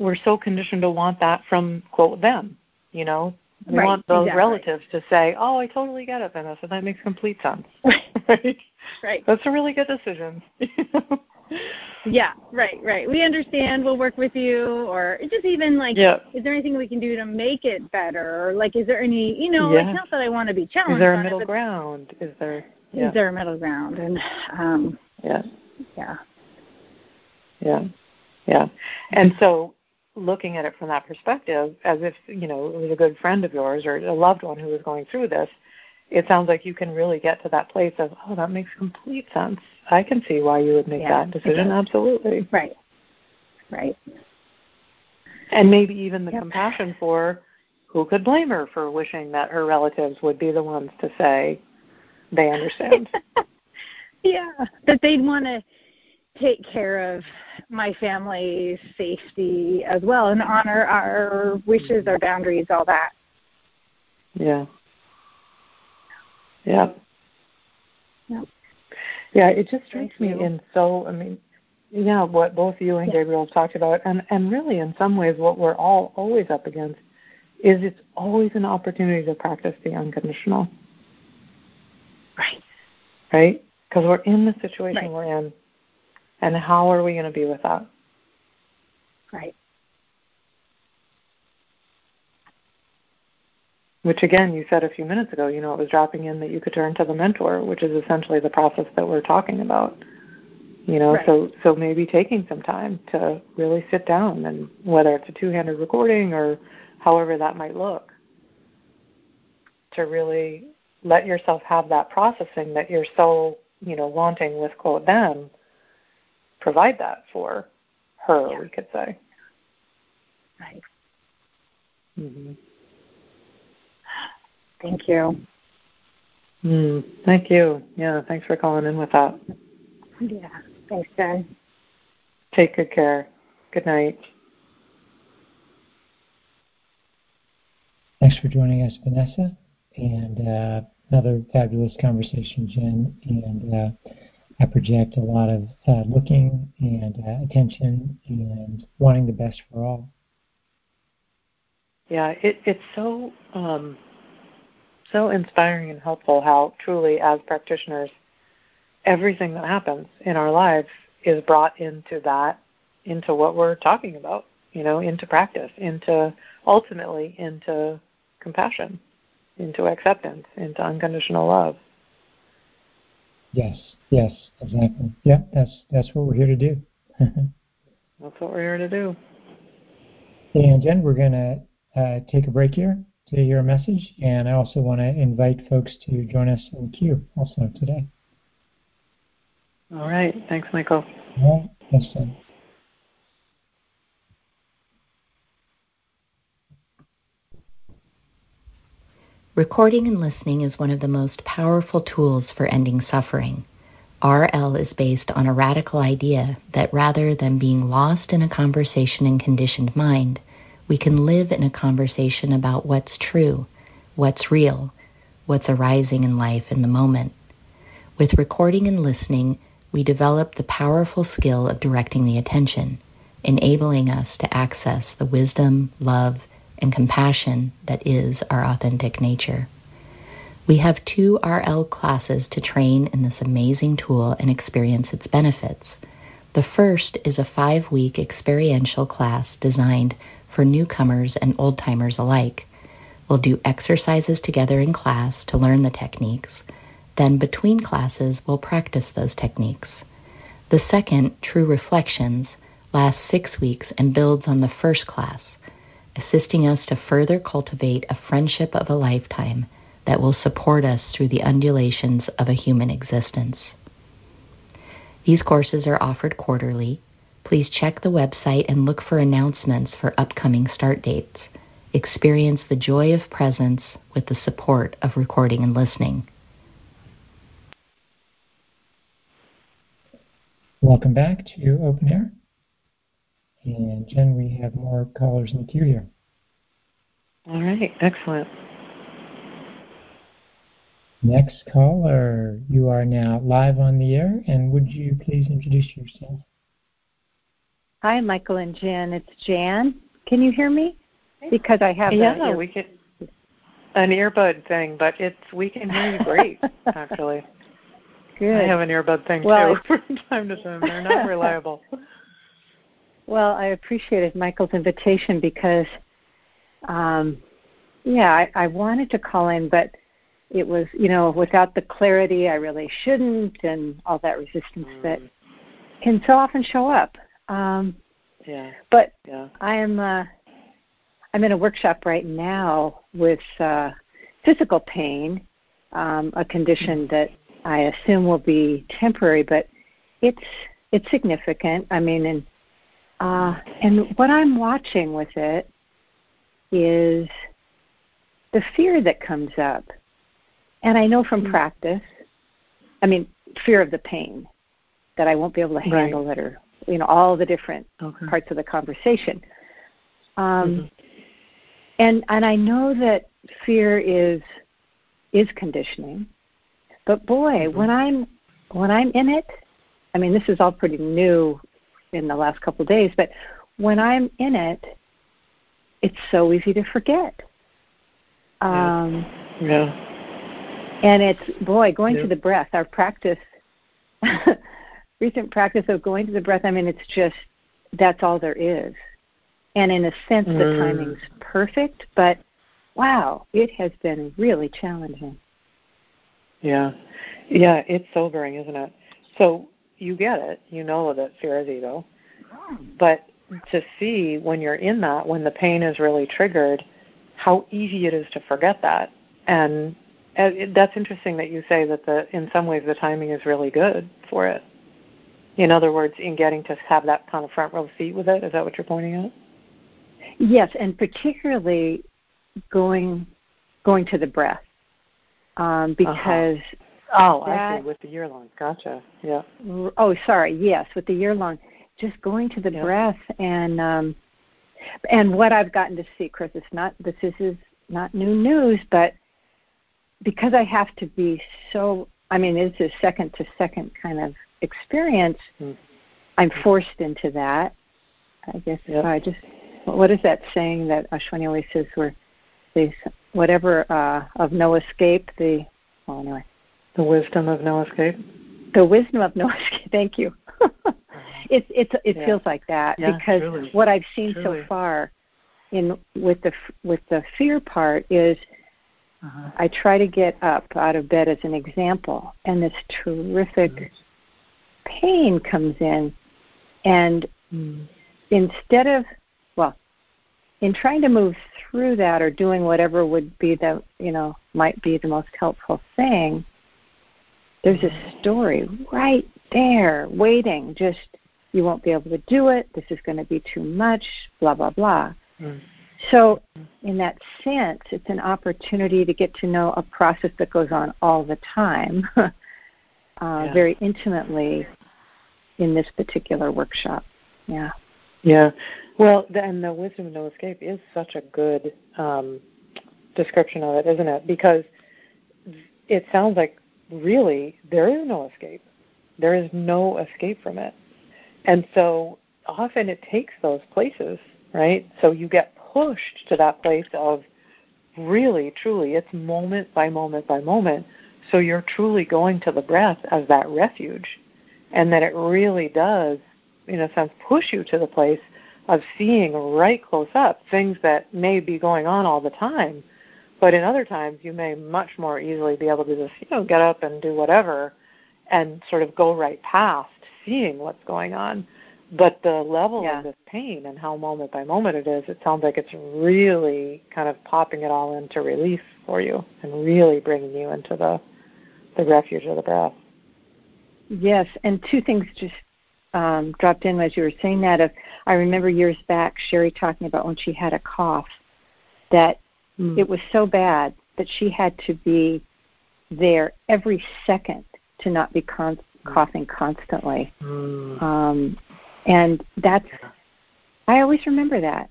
we're so conditioned to want that from quote them, you know, We right, want those exactly. relatives to say, "Oh, I totally get it, Vanessa. That makes complete sense." right. right. That's a really good decision. Yeah, right, right. We understand. We'll work with you, or just even like, yeah. is there anything we can do to make it better? Or like, is there any, you know, Yeah. like not that I want to be challenged. Is there a on it, middle but ground? Is there? Yeah. Is there a middle ground? And um, yeah. yeah, Yeah. Yeah. And so looking at it from that perspective, as if, you know, it was a good friend of yours or a loved one who was going through this, it sounds like you can really get to that place of, oh, that makes complete sense. I can see why you would make Yeah, that decision. Absolutely. right, right. And maybe even the Yep. compassion for who could blame her for wishing that her relatives would be the ones to say they understand. yeah, that they'd want to take care of my family's safety as well and honor our wishes, our boundaries, all that. Yeah. Yeah. Yep. Yeah, it just strikes me in so I mean yeah, what both you and Yeah. Gabriel have talked about and and really in some ways what we're all always up against is it's always an opportunity to practice the unconditional, Right. right? Because we're in the situation Right. we're in. And how are we going to be with that? Right. Which again, you said a few minutes ago, you know, it was dropping in that you could turn to the mentor, which is essentially the process that we're talking about. You know, Right. so so maybe taking some time to really sit down and whether it's a two-handed recording or however that might look, to really let yourself have that processing that you're so, you know, wanting with quote them, provide that for her, Yeah. we could say. Right. hmm Thank you. Mm, thank you. Yeah, thanks for calling in with that. Yeah. Thanks, Jen. Take good care. Good night. Thanks for joining us, Vanessa, and uh, another fabulous conversation, Jen. And uh, I project a lot of uh, looking and uh, attention and wanting the best for all. Yeah, it, it's so um, so inspiring and helpful how truly, as practitioners, everything that happens in our lives is brought into that, into what we're talking about. You know, into practice, into ultimately into compassion, into acceptance, into unconditional love. Yes, yes, exactly. Yeah, that's that's what we're here to do. That's what we're here to do. And Jen, we're going to uh, take a break here to hear a message, and I also want to invite folks to join us in queue also today. All right. Thanks, Michael. All right, thanks, Jen. Recording and listening is one of the most powerful tools for ending suffering. RL is based on a radical idea that rather than being lost in a conversation in conditioned mind, we can live in a conversation about what's true, what's real, what's arising in life in the moment. With recording and listening, we develop the powerful skill of directing the attention, enabling us to access the wisdom, love, and compassion that is our authentic nature. We have two RL classes to train in this amazing tool and experience its benefits. The first is a five week experiential class designed for newcomers and old timers alike. We'll do exercises together in class to learn the techniques. Then, between classes, we'll practice those techniques. The second, True Reflections, lasts six weeks and builds on the first class, assisting us to further cultivate a friendship of a lifetime that will support us through the undulations of a human existence. These courses are offered quarterly. Please check the website and look for announcements for upcoming start dates. Experience the joy of presence with the support of recording and listening. Welcome back to Open Air. And Jen, we have more callers in the queue here. All right. Excellent. Next caller, you are now live on the air, and would you please introduce yourself? Hi, Michael and Jan. It's Jan. Can you hear me? Because I have Yeah, ear- we can. an earbud thing, but it's we can hear you great, actually. Good. I have an earbud thing well, too from time to time. They're not reliable. Well, I appreciated Michael's invitation because, um, yeah, I, I wanted to call in, but it was, you know, without the clarity, I really shouldn't, and all that resistance mm. that can so often show up. Um, yeah. But yeah. I am. Uh, I'm in a workshop right now with uh, physical pain, um, a condition mm. that I assume will be temporary, but it's it's significant. I mean, and uh, and what I'm watching with it is the fear that comes up, and I know from mm. practice. I mean, fear of the pain that I won't be able to handle right. it, or you know, all the different okay. parts of the conversation. Um, mm-hmm. And and I know that fear is is conditioning, but boy, mm-hmm. when I'm when I'm in it, I mean, this is all pretty new in the last couple of days, but when I'm in it, it's so easy to forget. Um, yeah. And it's boy going yeah. to the breath. Our practice, recent practice of going to the breath. I mean, it's just that's all there is. And in a sense, mm. the timing's perfect, but wow, it has been really challenging. Yeah, yeah, it's sobering, isn't it? So you get it. You know that fear is ego. But to see when you're in that, when the pain is really triggered, how easy it is to forget that. And uh, that's interesting that you say that the in some ways the timing is really good for it. In other words, in getting to have that kind of front row seat with it, is that what you're pointing at? Yes, and particularly going going to the breath, um, uh-huh. because uh-huh. Oh, that, I see. With the year long, gotcha. Yeah. Oh, sorry. Yes, with the year long, just going to the breath and um, and what I've gotten to see, Chris, it's not this is, is not new news, but because I have to be so. I mean, it's a second to second kind of experience. Mm. I'm forced into that. I guess yep. I just. What is that saying that Ashwani always says? Where they whatever uh, of no escape. The well, anyway the wisdom of no escape. The wisdom of no escape. Thank you. it it it yeah. feels like that yeah, because truly. what I've seen truly. so far in with the with the fear part is uh-huh. I try to get up out of bed as an example, and this terrific pain comes in, and mm. instead of well, in trying to move through that or doing whatever would be the you know might be the most helpful thing, there's a story right there waiting, just you won't be able to do it, this is going to be too much, blah, blah, blah. Mm. So, in that sense, it's an opportunity to get to know a process that goes on all the time, uh, yeah. very intimately in this particular workshop. Yeah. Yeah. Well, and the wisdom of no escape is such a good um, description of it, isn't it? Because it sounds like really there is no escape. There is no escape from it. And so often it takes those places, right? So you get pushed to that place of really, truly, it's moment by moment by moment. So you're truly going to the breath as that refuge. And that it really does, in a sense, push you to the place of seeing right close up things that may be going on all the time but in other times, you may much more easily be able to just, you know, get up and do whatever and sort of go right past seeing what's going on. But the level yeah. of this pain and how moment by moment it is, it sounds like it's really kind of popping it all into relief for you and really bringing you into the the refuge of the breath. Yes, and two things just um, dropped in as you were saying that. Of I remember years back, Cheri talking about when she had a cough, that Mm. It was so bad that she had to be there every second to not be con- mm. coughing constantly. Mm. Um, and that's, I always remember that.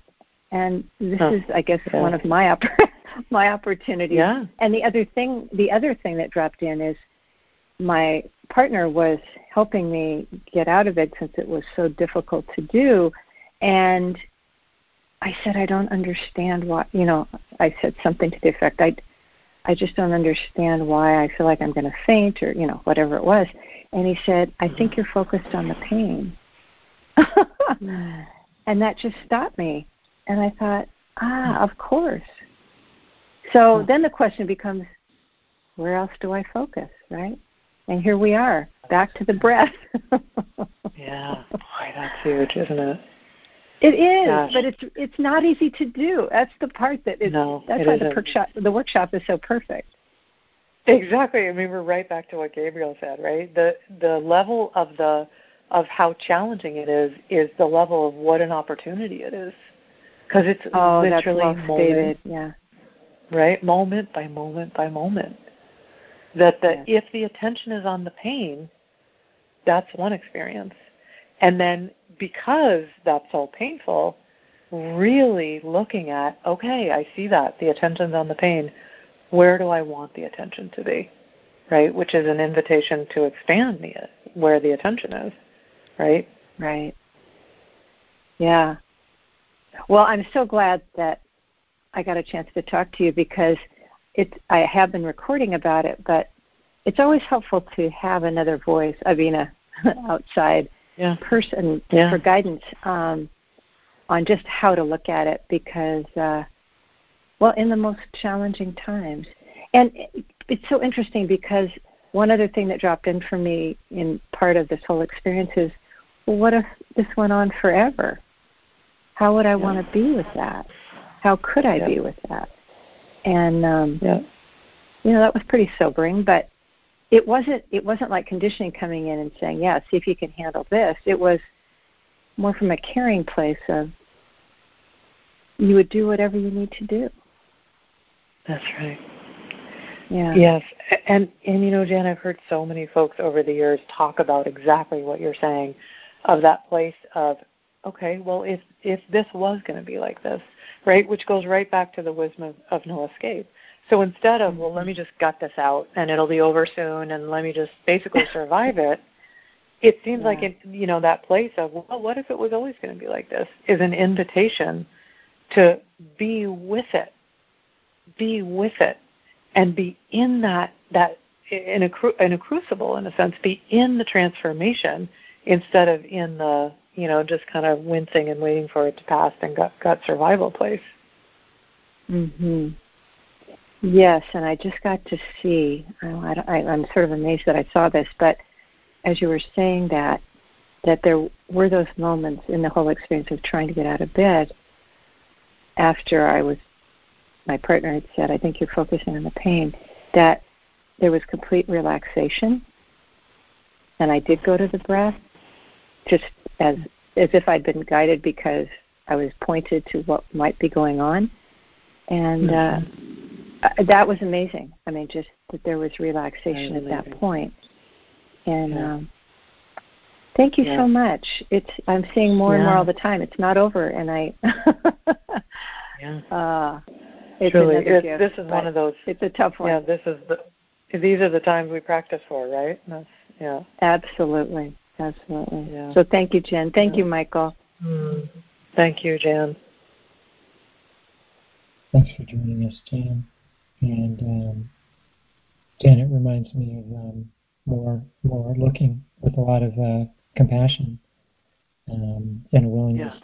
And this huh. is, I guess, yeah. one of my opp- my opportunities. Yeah. And the other thing, the other thing that dropped in is my partner was helping me get out of it since it was so difficult to do, and I said, I don't understand why, you know, I said something to the effect, I, I just don't understand why I feel like I'm going to faint or, you know, whatever it was. And he said, I think you're focused on the pain. Hmm. and that just stopped me. And I thought, ah, hmm. of course. So hmm. then the question becomes, where else do I focus, right? And here we are, back to the breath. yeah, boy, that's huge, isn't it? It is, Gosh. but it's it's not easy to do. That's the part that is. No, that's why isn't. the workshop the workshop is so perfect. Exactly. I mean, we're right back to what Gabriel said, right? The the level of the of how challenging it is is the level of what an opportunity it is, because it's oh, literally well stated. Yeah. Right, moment by moment by moment. That the if the attention is on the pain, that's one experience, and then because that's so painful, really looking at, okay, I see that. The attention's on the pain. Where do I want the attention to be? Right? Which is an invitation to expand the, where the attention is. Right? Right. Yeah. Well, I'm so glad that I got a chance to talk to you because it's I have been recording about it, but it's always helpful to have another voice. I outside yeah. person yeah. for guidance um, on just how to look at it because, uh, well, in the most challenging times. And it's so interesting because one other thing that dropped in for me in part of this whole experience is, well, what if this went on forever? How would I yeah. want to be with that? How could I yeah. be with that? And um, yeah. you know that was pretty sobering, but it wasn't it wasn't like conditioning coming in and saying, "Yeah, see if you can handle this." It was more from a caring place of you would do whatever you need to do. That's right. Yeah. Yes, and and you know, Jan, I've heard so many folks over the years talk about exactly what you're saying, of that place of, okay, well, if if this was going to be like this, right, which goes right back to the wisdom of, of no escape so instead of, well, let me just gut this out and it'll be over soon and let me just basically survive it, it seems yeah. like it, you know that place of, well, what if it was always going to be like this? Is an invitation to be with it, be with it, and be in that that in a cru- in a crucible in a sense, be in the transformation instead of in the you know just kind of wincing and waiting for it to pass and gut gut survival place. Mhm. Yes, and I just got to see. I, I, I'm sort of amazed that I saw this, but as you were saying that, that there were those moments in the whole experience of trying to get out of bed after I was, my partner had said, I think you're focusing on the pain, that there was complete relaxation. And I did go to the breath just as as if I'd been guided because I was pointed to what might be going on. And uh, mm-hmm. uh, uh, that was amazing. I mean, just that there was relaxation at that point. And yeah. um, thank you yeah. so much. It's I'm seeing more yeah. and more all the time. It's not over, and I. yeah. Uh, it's Truly, it, gift, this is one of those. It's a tough one. Yeah, this is the. These are the times we practice for, right? That's, yeah. Absolutely, absolutely. Yeah. So thank you, Jen. Thank you, Michael. Mm. Thank you, Jan. Thanks for joining us, Jan. And um, again, it reminds me of um, more more looking with a lot of uh, compassion um, and a willingness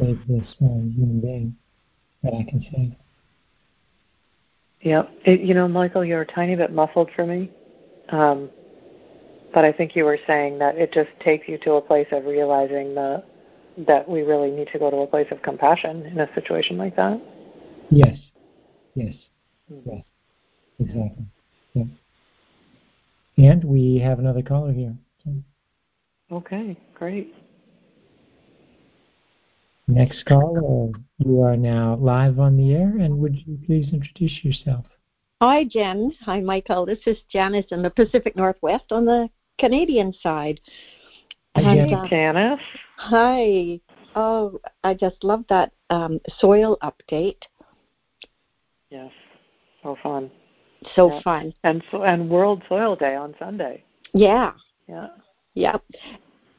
yeah. to save this um, human being that I can save. Yeah, it, you know, Michael, you're a tiny bit muffled for me, um, but I think you were saying that it just takes you to a place of realizing the that we really need to go to a place of compassion in a situation like that. Yes, yes. Yes, exactly. Yeah. And we have another caller here. Okay, great. Next caller, you are now live on the air, and would you please introduce yourself? Hi, Jen. Hi, Michael. This is Janice in the Pacific Northwest on the Canadian side. Hi, and, uh, Janice. Hi. Oh, I just love that um, soil update. Yes. So fun. So yeah. fun. And so, and World Soil Day on Sunday. Yeah. Yeah. Yeah.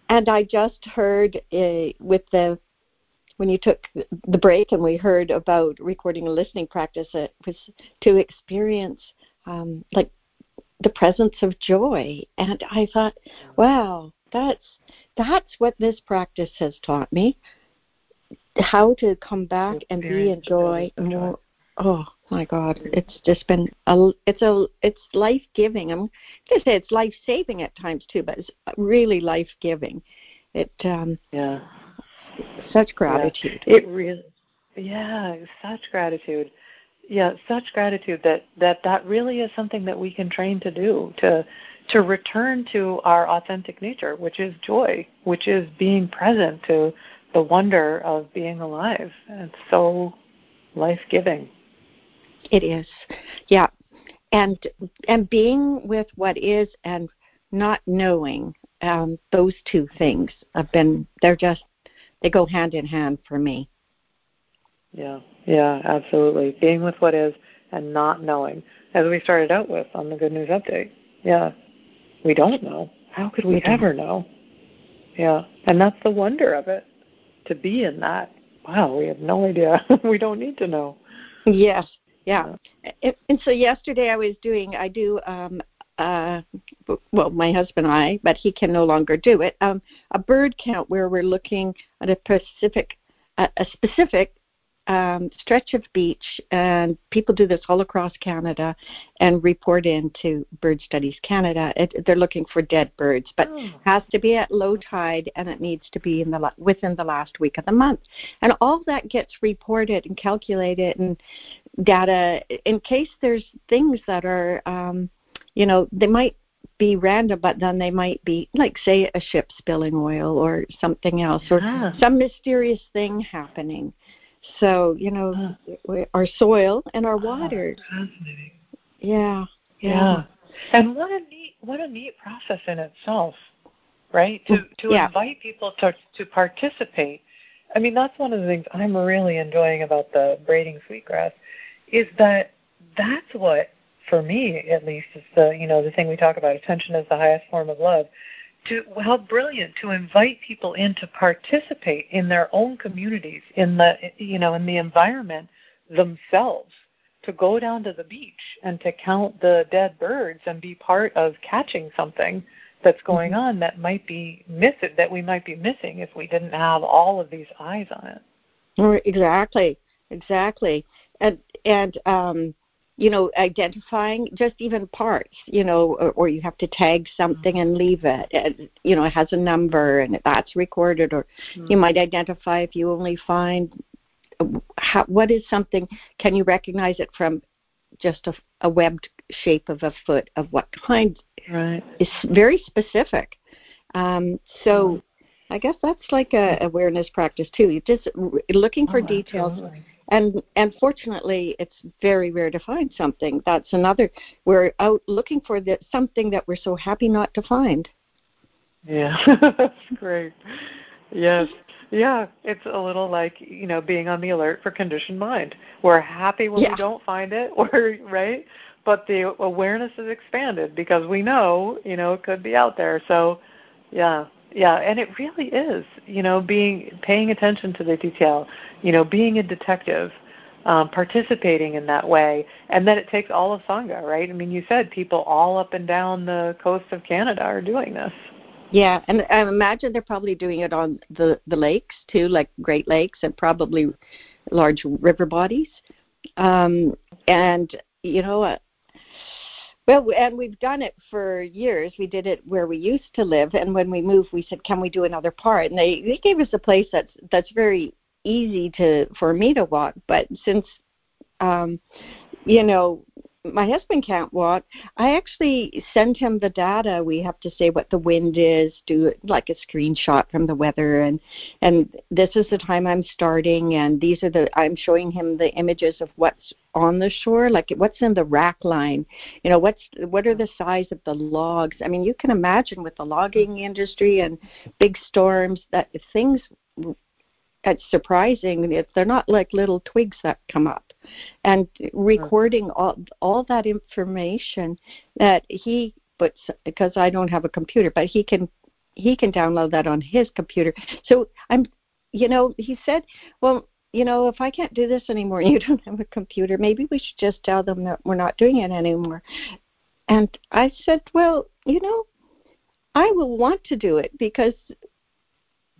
And I just heard uh, with the when you took the break and we heard about recording and listening practice, it was to experience um, like the presence of joy. And I thought, wow, that's that's what this practice has taught me. How to come back and be in joy more. Oh my God, it's just been a it's a it's life giving. I'm gonna say it's life saving at times too, but it's really life giving. It um yeah such gratitude. Yeah. It really yeah, such gratitude yeah such gratitude that that that really is something that we can train to do to to return to our authentic nature which is joy which is being present to the wonder of being alive it's so life giving it is yeah and and being with what is and not knowing um those two things have been they're just they go hand in hand for me yeah, yeah, absolutely. Being with what is and not knowing, as we started out with on the Good News Update. Yeah, we don't know. How could we, we ever know? Yeah, and that's the wonder of it, to be in that. Wow, we have no idea. we don't need to know. Yes, yeah. yeah. And so yesterday I was doing, I do um, uh, well, my husband and I, but he can no longer do it. Um, a bird count where we're looking at a specific, a, a specific um, stretch of beach, and people do this all across Canada and report into Bird Studies Canada. It, they're looking for dead birds, but oh. has to be at low tide, and it needs to be in the within the last week of the month. And all that gets reported and calculated and data in case there's things that are, um, you know, they might be random, but then they might be like, say, a ship spilling oil or something else, or ah. some mysterious thing happening. So you know, our soil and our ah, water. fascinating. Yeah, yeah. Yeah. And what a neat what a neat process in itself, right? To mm, to yeah. invite people to to participate. I mean, that's one of the things I'm really enjoying about the braiding sweetgrass is that that's what for me at least is the you know the thing we talk about attention is the highest form of love to how brilliant to invite people in to participate in their own communities in the you know in the environment themselves to go down to the beach and to count the dead birds and be part of catching something that's going mm-hmm. on that might be missing that we might be missing if we didn't have all of these eyes on it exactly exactly and and um you know, identifying just even parts, you know, or, or you have to tag something and leave it. And, you know, it has a number and that's recorded, or mm-hmm. you might identify if you only find how, what is something. Can you recognize it from just a, a webbed shape of a foot of what kind? Right. It's very specific. Um, so. Mm-hmm. I guess that's like a awareness practice too. You just looking for oh, details. Absolutely and and fortunately it's very rare to find something. That's another we're out looking for the, something that we're so happy not to find. Yeah that's great. Yes. Yeah it's a little like you know being on the alert for conditioned mind. We're happy when yeah. we don't find it or right? But the awareness is expanded because we know you know it could be out there. So yeah yeah and it really is you know being paying attention to the detail you know being a detective um, participating in that way and then it takes all of sangha right? I mean you said people all up and down the coast of canada are doing this. Yeah and i imagine they're probably doing it on the the lakes too like great lakes and probably large river bodies. Um and you know uh, well, and we've done it for years. We did it where we used to live, and when we moved, we said, "Can we do another part?" And they they gave us a place that's that's very easy to for me to walk. But since um, you know my husband can't walk. I actually send him the data. We have to say what the wind is, do like a screenshot from the weather, and and this is the time I'm starting, and these are the I'm showing him the images of what's on the shore, like what's in the rack line. You know, what's what are the size of the logs? I mean, you can imagine with the logging industry and big storms that things. It's surprising. If they're not like little twigs that come up and recording mm-hmm. all all that information that he puts because I don't have a computer, but he can he can download that on his computer. So I'm you know, he said, well, you know, if I can't do this anymore, you don't have a computer, maybe we should just tell them that we're not doing it anymore. And I said, well, you know, I will want to do it because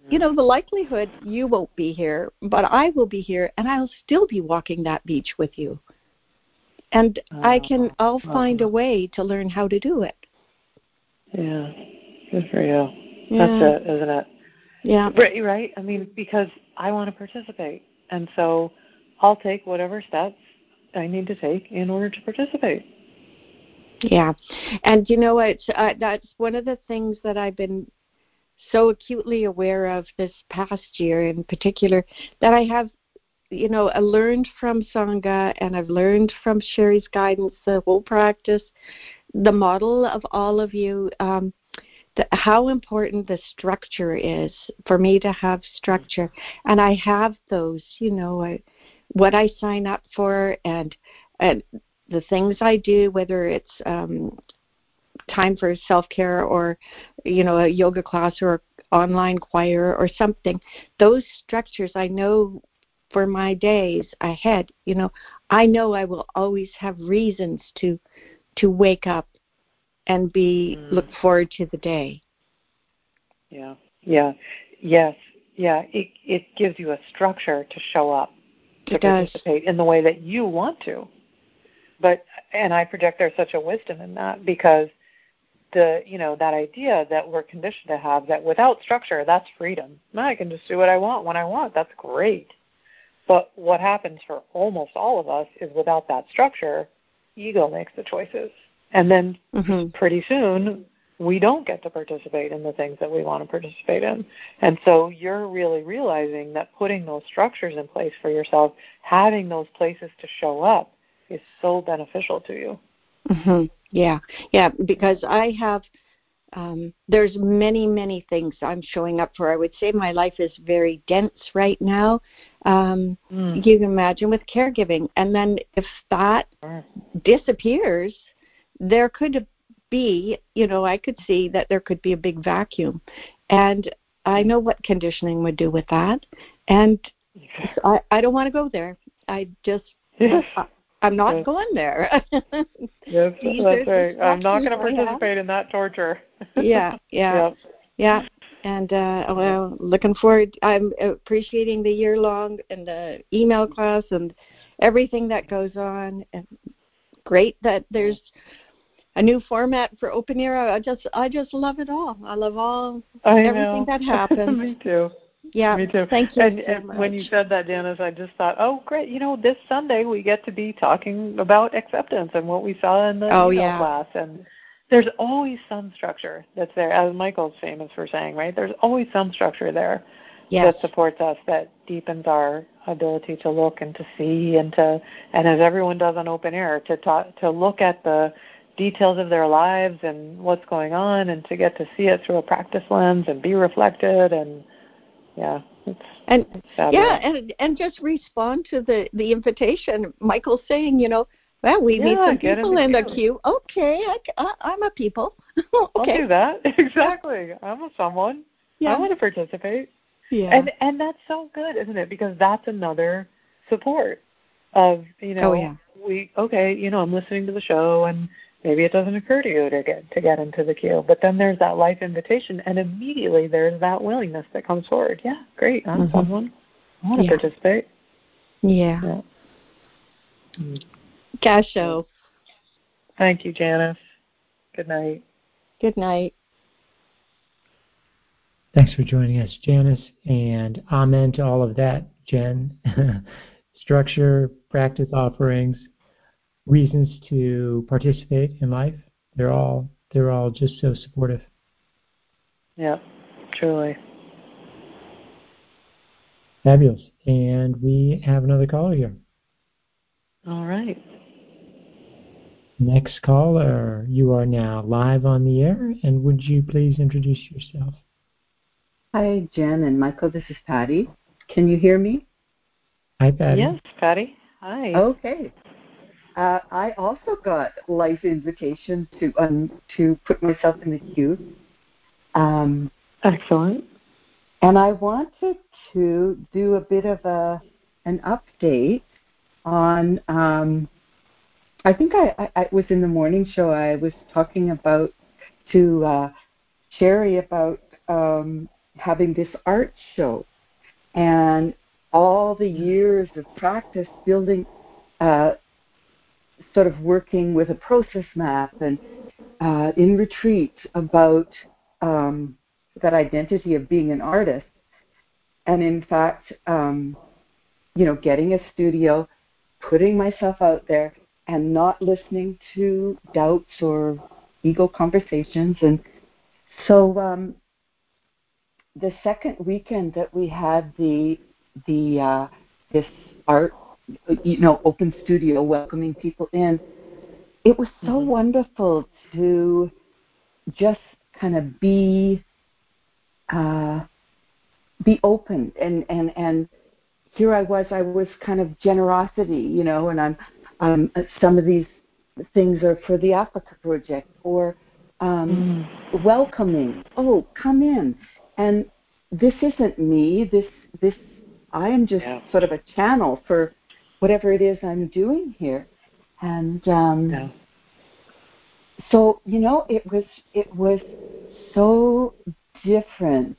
you know the likelihood you won't be here but i will be here and i'll still be walking that beach with you and i can Oh, i'll find a way to learn how to do it Yeah. Good for you. yeah That's it, isn't it? yeah Right, right. I mean, because I want to participate, and so I'll take whatever steps I need to take in order to participate. Yeah, and you know what? Uh, that's one of the things that I've been so acutely aware of this past year, in particular, that I have, you know, I learned from Sangha and I've learned from Cheri's guidance, the whole practice, the model of all of you. Um, the, how important the structure is for me to have structure, and I have those. You know, I, what I sign up for, and and the things I do, whether it's um, time for self care or you know a yoga class or online choir or something, those structures I know for my days ahead. You know, I know I will always have reasons to to wake up and be Mm. look forward to the day. Yeah. Yeah. Yes. Yeah. It it gives you a structure to show up to It does. participate in the way that you want to. But and I project there's such a wisdom in that because the you know that idea that we're conditioned to have that without structure that's freedom. I can just do what I want when I want. That's great. But what happens for almost all of us is without that structure, ego makes the choices. And then hmm pretty soon we don't get to participate in the things that we want to participate in. And so you're really realizing that putting those structures in place for yourself, having those places to show up is so beneficial to you. hmm Yeah, yeah, because I have. Um, there's many, many things I'm showing up for. I would say my life is very dense right now. Um, Mm. You can imagine with caregiving, and then if that disappears, there could be, you know, I could see that there could be a big vacuum, and I know what conditioning would do with that, and I, I don't want to go there. I just. I, I'm not Yes. going there. Yes, that's right. I'm not going to distractions I have. participate in that torture. yeah, yeah, Yep. yeah. And uh, well, looking forward. I'm appreciating the year long and the email class and everything that goes on. And great that there's a new format for Open Air. I just, I just love it all. I love all I everything know. that happens. Me too. Yeah, Me too. Thank you And, so and when you said that, Dennis, I just thought, oh, great. You know, this Sunday we get to be talking about acceptance and what we saw in the Oh, yeah. class. And there's always some structure that's there, as Michael's famous for saying, right? There's always some structure there Yes. that supports us, that deepens our ability to look and to see and to, and as everyone does on open air, to talk, to look at the details of their lives and what's going on, and to get to see it through a practice lens and be reflected and yeah, And yeah, and and just respond to the the invitation. Michael's saying, you know, well, we need Yeah, some get people in the queue. Okay, I, I, I'm a people. I'll okay. do that. Exactly. I'm a someone. Yeah. I want to participate. yeah. And and that's so good, isn't it? Because that's another support of, you oh, know, Oh, yeah. we okay, you know, I'm listening to the show and maybe it doesn't occur to you to get to get into the queue. But then there's that life invitation and immediately there's that willingness that comes forward. Yeah, great. I'm Mhm. someone. I want to Yeah. participate. yeah. Yeah. Mm. Cash show. Thank you, Janice. Good night. Good night. Thanks for joining us, Janice, and amen to all of that, Jen. Structure, practice offerings, reasons to participate in life. They're all they're all just so supportive. Yeah, truly. Fabulous. And we have another caller here. All right. Next caller, you are now live on the air, and would you please introduce yourself? Hi, Jen and Michael. This is Patty. Can you hear me? Hi, Patty. Yes, Patty. Hi. Okay. Uh, I also got life invitations to um, to put myself in the queue, um, Excellent. and I wanted to do a bit of a an update on. Um, I think I, I, I was in the morning show. I was talking about to uh, Cheri about um, having this art show and all the years of practice building, uh, sort of working with a process map and uh, in retreat about um, that identity of being an artist. And in fact, um, you know, getting a studio, putting myself out there, and not listening to doubts or ego conversations. And so um, the second weekend that we had the the uh, this art, you know, open studio welcoming people in, it was so mm-hmm. wonderful to just kind of be uh, be open and and and here I was I was kind of generosity you know and I'm um, some of these things are for the Africa project or um, mm. welcoming oh come in and this isn't me this this I am just yeah. sort of a channel for whatever it is I'm doing here and um, yeah. so you know it was it was so different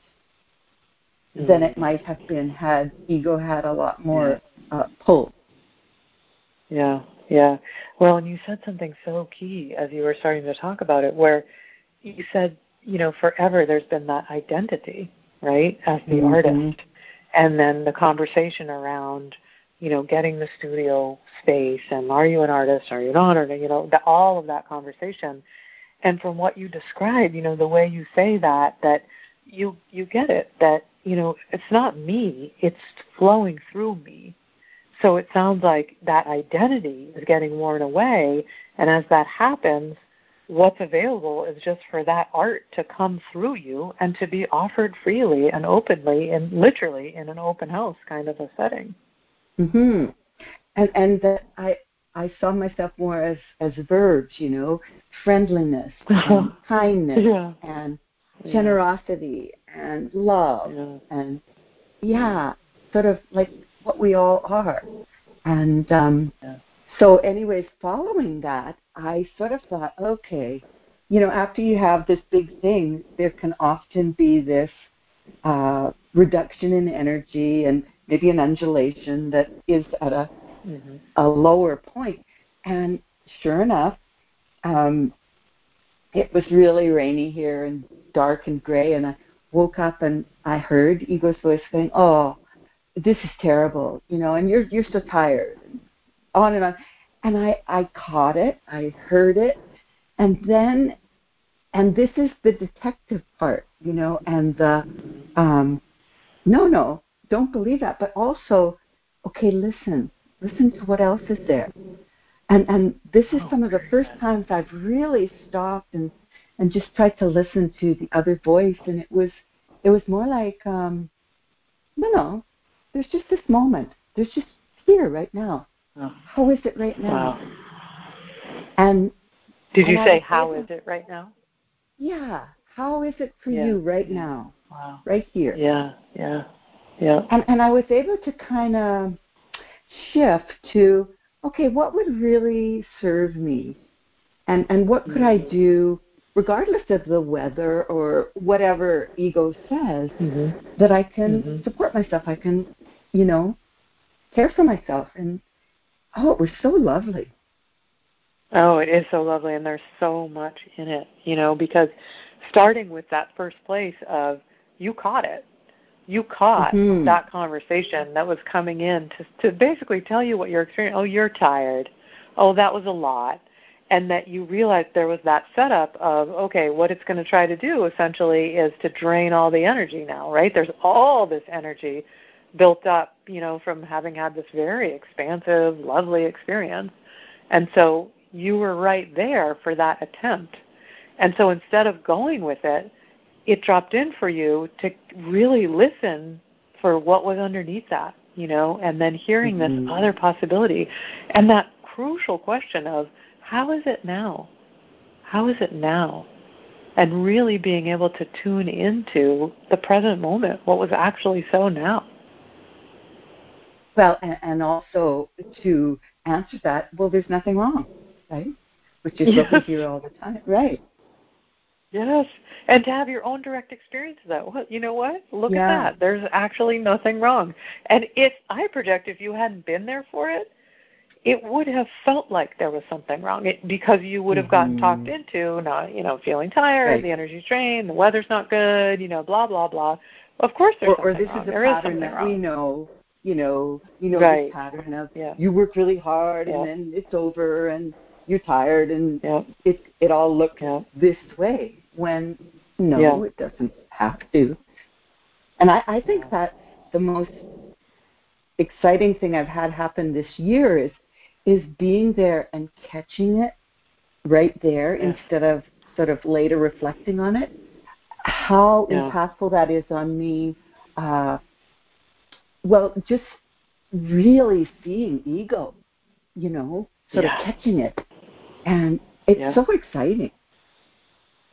mm. than it might have been had ego had a lot more yeah. uh, pull. Yeah, yeah. Well, and you said something so key as you were starting to talk about it, where you said, you know, forever there's been that identity, right, as the mm-hmm. artist, and then the conversation around, you know, getting the studio space and are you an artist, are you not, or you know, the, all of that conversation and from what you describe, you know, the way you say that, that you you get it that you know it's not me, it's flowing through me. So it sounds like that identity is getting worn away, and as that happens, what's available is just for that art to come through you and to be offered freely and openly and literally in an open house kind of a setting. Mhm. And and that I I saw myself more as as verbs, you know, friendliness, and kindness, yeah. and generosity, yeah. and love, yeah. and yeah, sort of like what we all are. And um, so, anyways, following that, I sort of thought, okay, you know, after you have this big thing, there can often be this uh, reduction in energy and maybe an undulation that is at a mm-hmm. a lower point. And sure enough, um, it was really rainy here and dark and gray. And I woke up and I heard Ego's voice saying, "Oh, this is terrible," you know, and you're you're so tired. And on and on. And I I caught it. I heard it, and then and this is the detective part, you know, and the um, no, no, don't believe that, but also, okay, listen, Listen to what else is there. And and this is oh, some of the first times I've really stopped and and just tried to listen to the other voice. And it was it was more like um no no there's just this moment. There's just here right now. Oh. how is it right now? Wow. and did you say how is it right now? Yeah. How is it for yeah. you right now wow right here yeah yeah yeah and and i was able to kind of shift to okay, what would really serve me, and and what could I do, regardless of the weather or whatever ego says, mm-hmm. that I can mm-hmm. support myself. I can, you know, care for myself, and oh, it was so lovely. Oh, it is so lovely, and there's so much in it, you know, because starting with that first place of you caught it, you caught mm-hmm. that conversation that was coming in to to basically tell you what you're experiencing. Oh, you're tired. Oh, that was a lot. And that you realized there was that setup of, okay, what it's going to try to do essentially is to drain all the energy now, right? There's all this energy built up, you know, from having had this very expansive, lovely experience. And so you were right there for that attempt. And so instead of going with it, it dropped in for you to really listen for what was underneath that, you know, and then hearing mm-hmm. this other possibility and that crucial question of how is it now? How is it now? and really being able to tune into the present moment, what was actually so now. Well, and, and also to answer that, well, there's nothing wrong, right? Which is yes. what we hear all the time, right? Yes, and to have your own direct experience of that. Well, you know what? Look yeah. at that. There's actually nothing wrong. And if I project, if you hadn't been there for it, it would have felt like there was something wrong it, because you would have gotten mm-hmm. talked into not, you know, feeling tired, right. the energy's drained, the weather's not good, you know, blah blah blah. Of course, there's or, or this wrong. is a there pattern that wrong. we know. You know, you know right. this pattern of yeah. you work really hard yeah. and then it's over and you're tired and yeah. it it all looks yeah. this way when no, yeah. it doesn't have to. And I, I think that the most exciting thing I've had happen this year is is being there and catching it right there yeah. instead of sort of later reflecting on it. How yeah. impactful that is on me. Uh, well, just really seeing ego, you know, sort yeah. of catching it. And it's so exciting.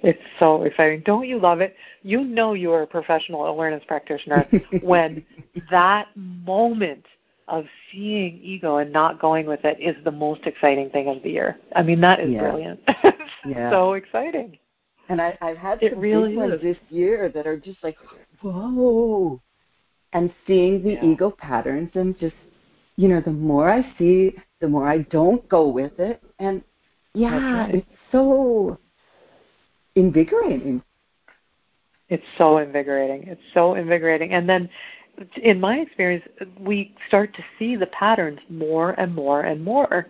It's so exciting. Don't you love it? You know you're a professional awareness practitioner when that moment of seeing ego and not going with it is the most exciting thing of the year. I mean, that is yeah. brilliant. yeah. So exciting. And I, I've had it some really big ones this year that are just like, whoa. And seeing the Yeah. ego patterns and just, you know, the more I see, the more I don't go with it. And yeah, right. it's so invigorating. It's so invigorating. It's so invigorating. And then, in my experience, we start to see the patterns more and more and more,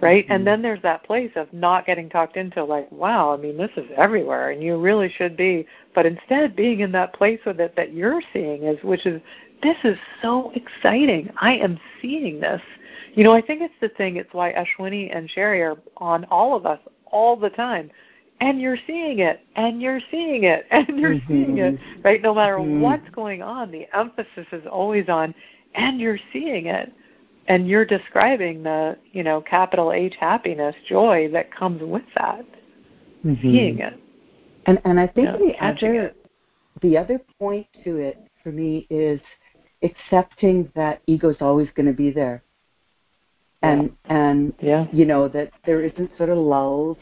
right? Mm-hmm. And then there's that place of not getting talked into, like, wow, I mean, this is everywhere, and you really should be. But instead, being in that place with it that you're seeing is, which is, this is so exciting. I am seeing this. You know, I think it's the thing. It's why Ashwini and Cheri are on all of us all the time and you're seeing it and you're seeing it and you're mm-hmm. seeing it right no matter mm-hmm. what's going on the emphasis is always on and you're seeing it and you're describing the you know capital H happiness joy that comes with that mm-hmm. seeing it and and I think yeah, the other it. the other point to it for me is accepting that ego's always going to be there and yeah. and yeah. you know that there isn't sort of lulls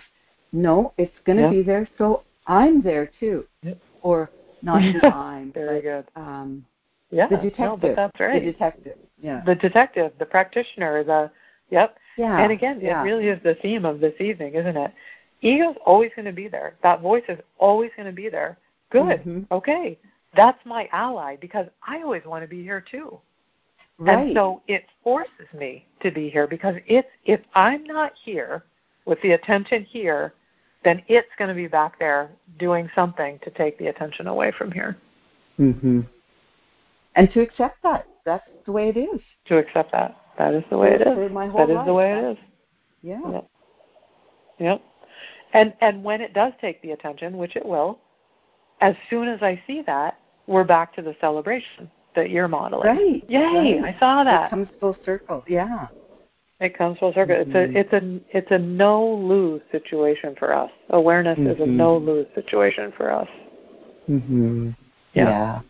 no, it's going to yeah. be there, so I'm there too. Yep. Or not I'm. Very but, good. Um, yeah, the detective. no, but that's right. The detective. Yeah. The detective, the practitioner, the yep. Yeah. And again, yeah. it really is the theme of this evening, isn't it? Ego's always going to be there. That voice is always going to be there. Good. Mm-hmm. Okay. That's my ally because I always want to be here too. Right. And so it forces me to be here because it's if I'm not here with the attention here, then it's going to be back there doing something to take the attention away from here. Mm-hmm. And to accept that. That's the way it is. To accept that. That is the way it is. My whole that is the way it is. Yeah. Yep. Yep. And and when it does take the attention, which it will, as soon as I see that, we're back to the celebration that you're modeling. Right. Yay! Right. I saw that. It comes full circle. Yeah. It comes full circle. Mm-hmm. It's a it's a it's a no lose situation for us. Awareness mm-hmm. is a no lose situation for us. Mhm. Yeah. yeah.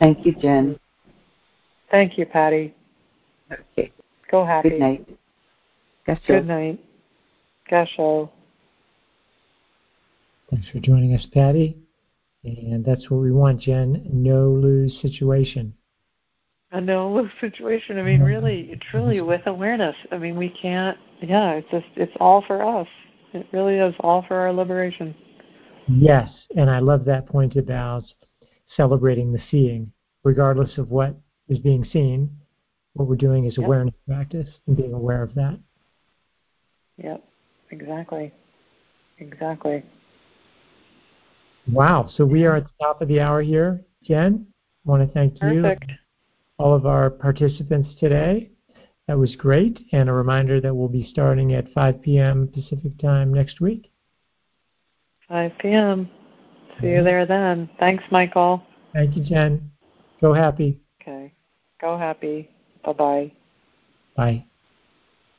Thank you, Jen. Thank you, Patty. Okay. Go happy. Good night. Gasho. Good night. Gasho. Thanks for joining us, Patty. And that's what we want, Jen. No lose situation. A no lose situation. I mean, really, truly, with awareness. I mean, we can't. Yeah, it's just it's all for us. It really is all for our liberation. Yes, and I love that point about celebrating the seeing, regardless of what is being seen. What we're doing is Yep. awareness practice and being aware of that. Yep. Exactly. Exactly. Wow. So we are at the top of the hour here. Jen, I want to thank you, Perfect. All of our participants today. That was great. And a reminder that we'll be starting at 5 p.m. Pacific time next week. 5 p.m. See you there then. Thanks, Michael. Thank you, Jen. Go happy. Okay. Go happy. Bye bye. Bye.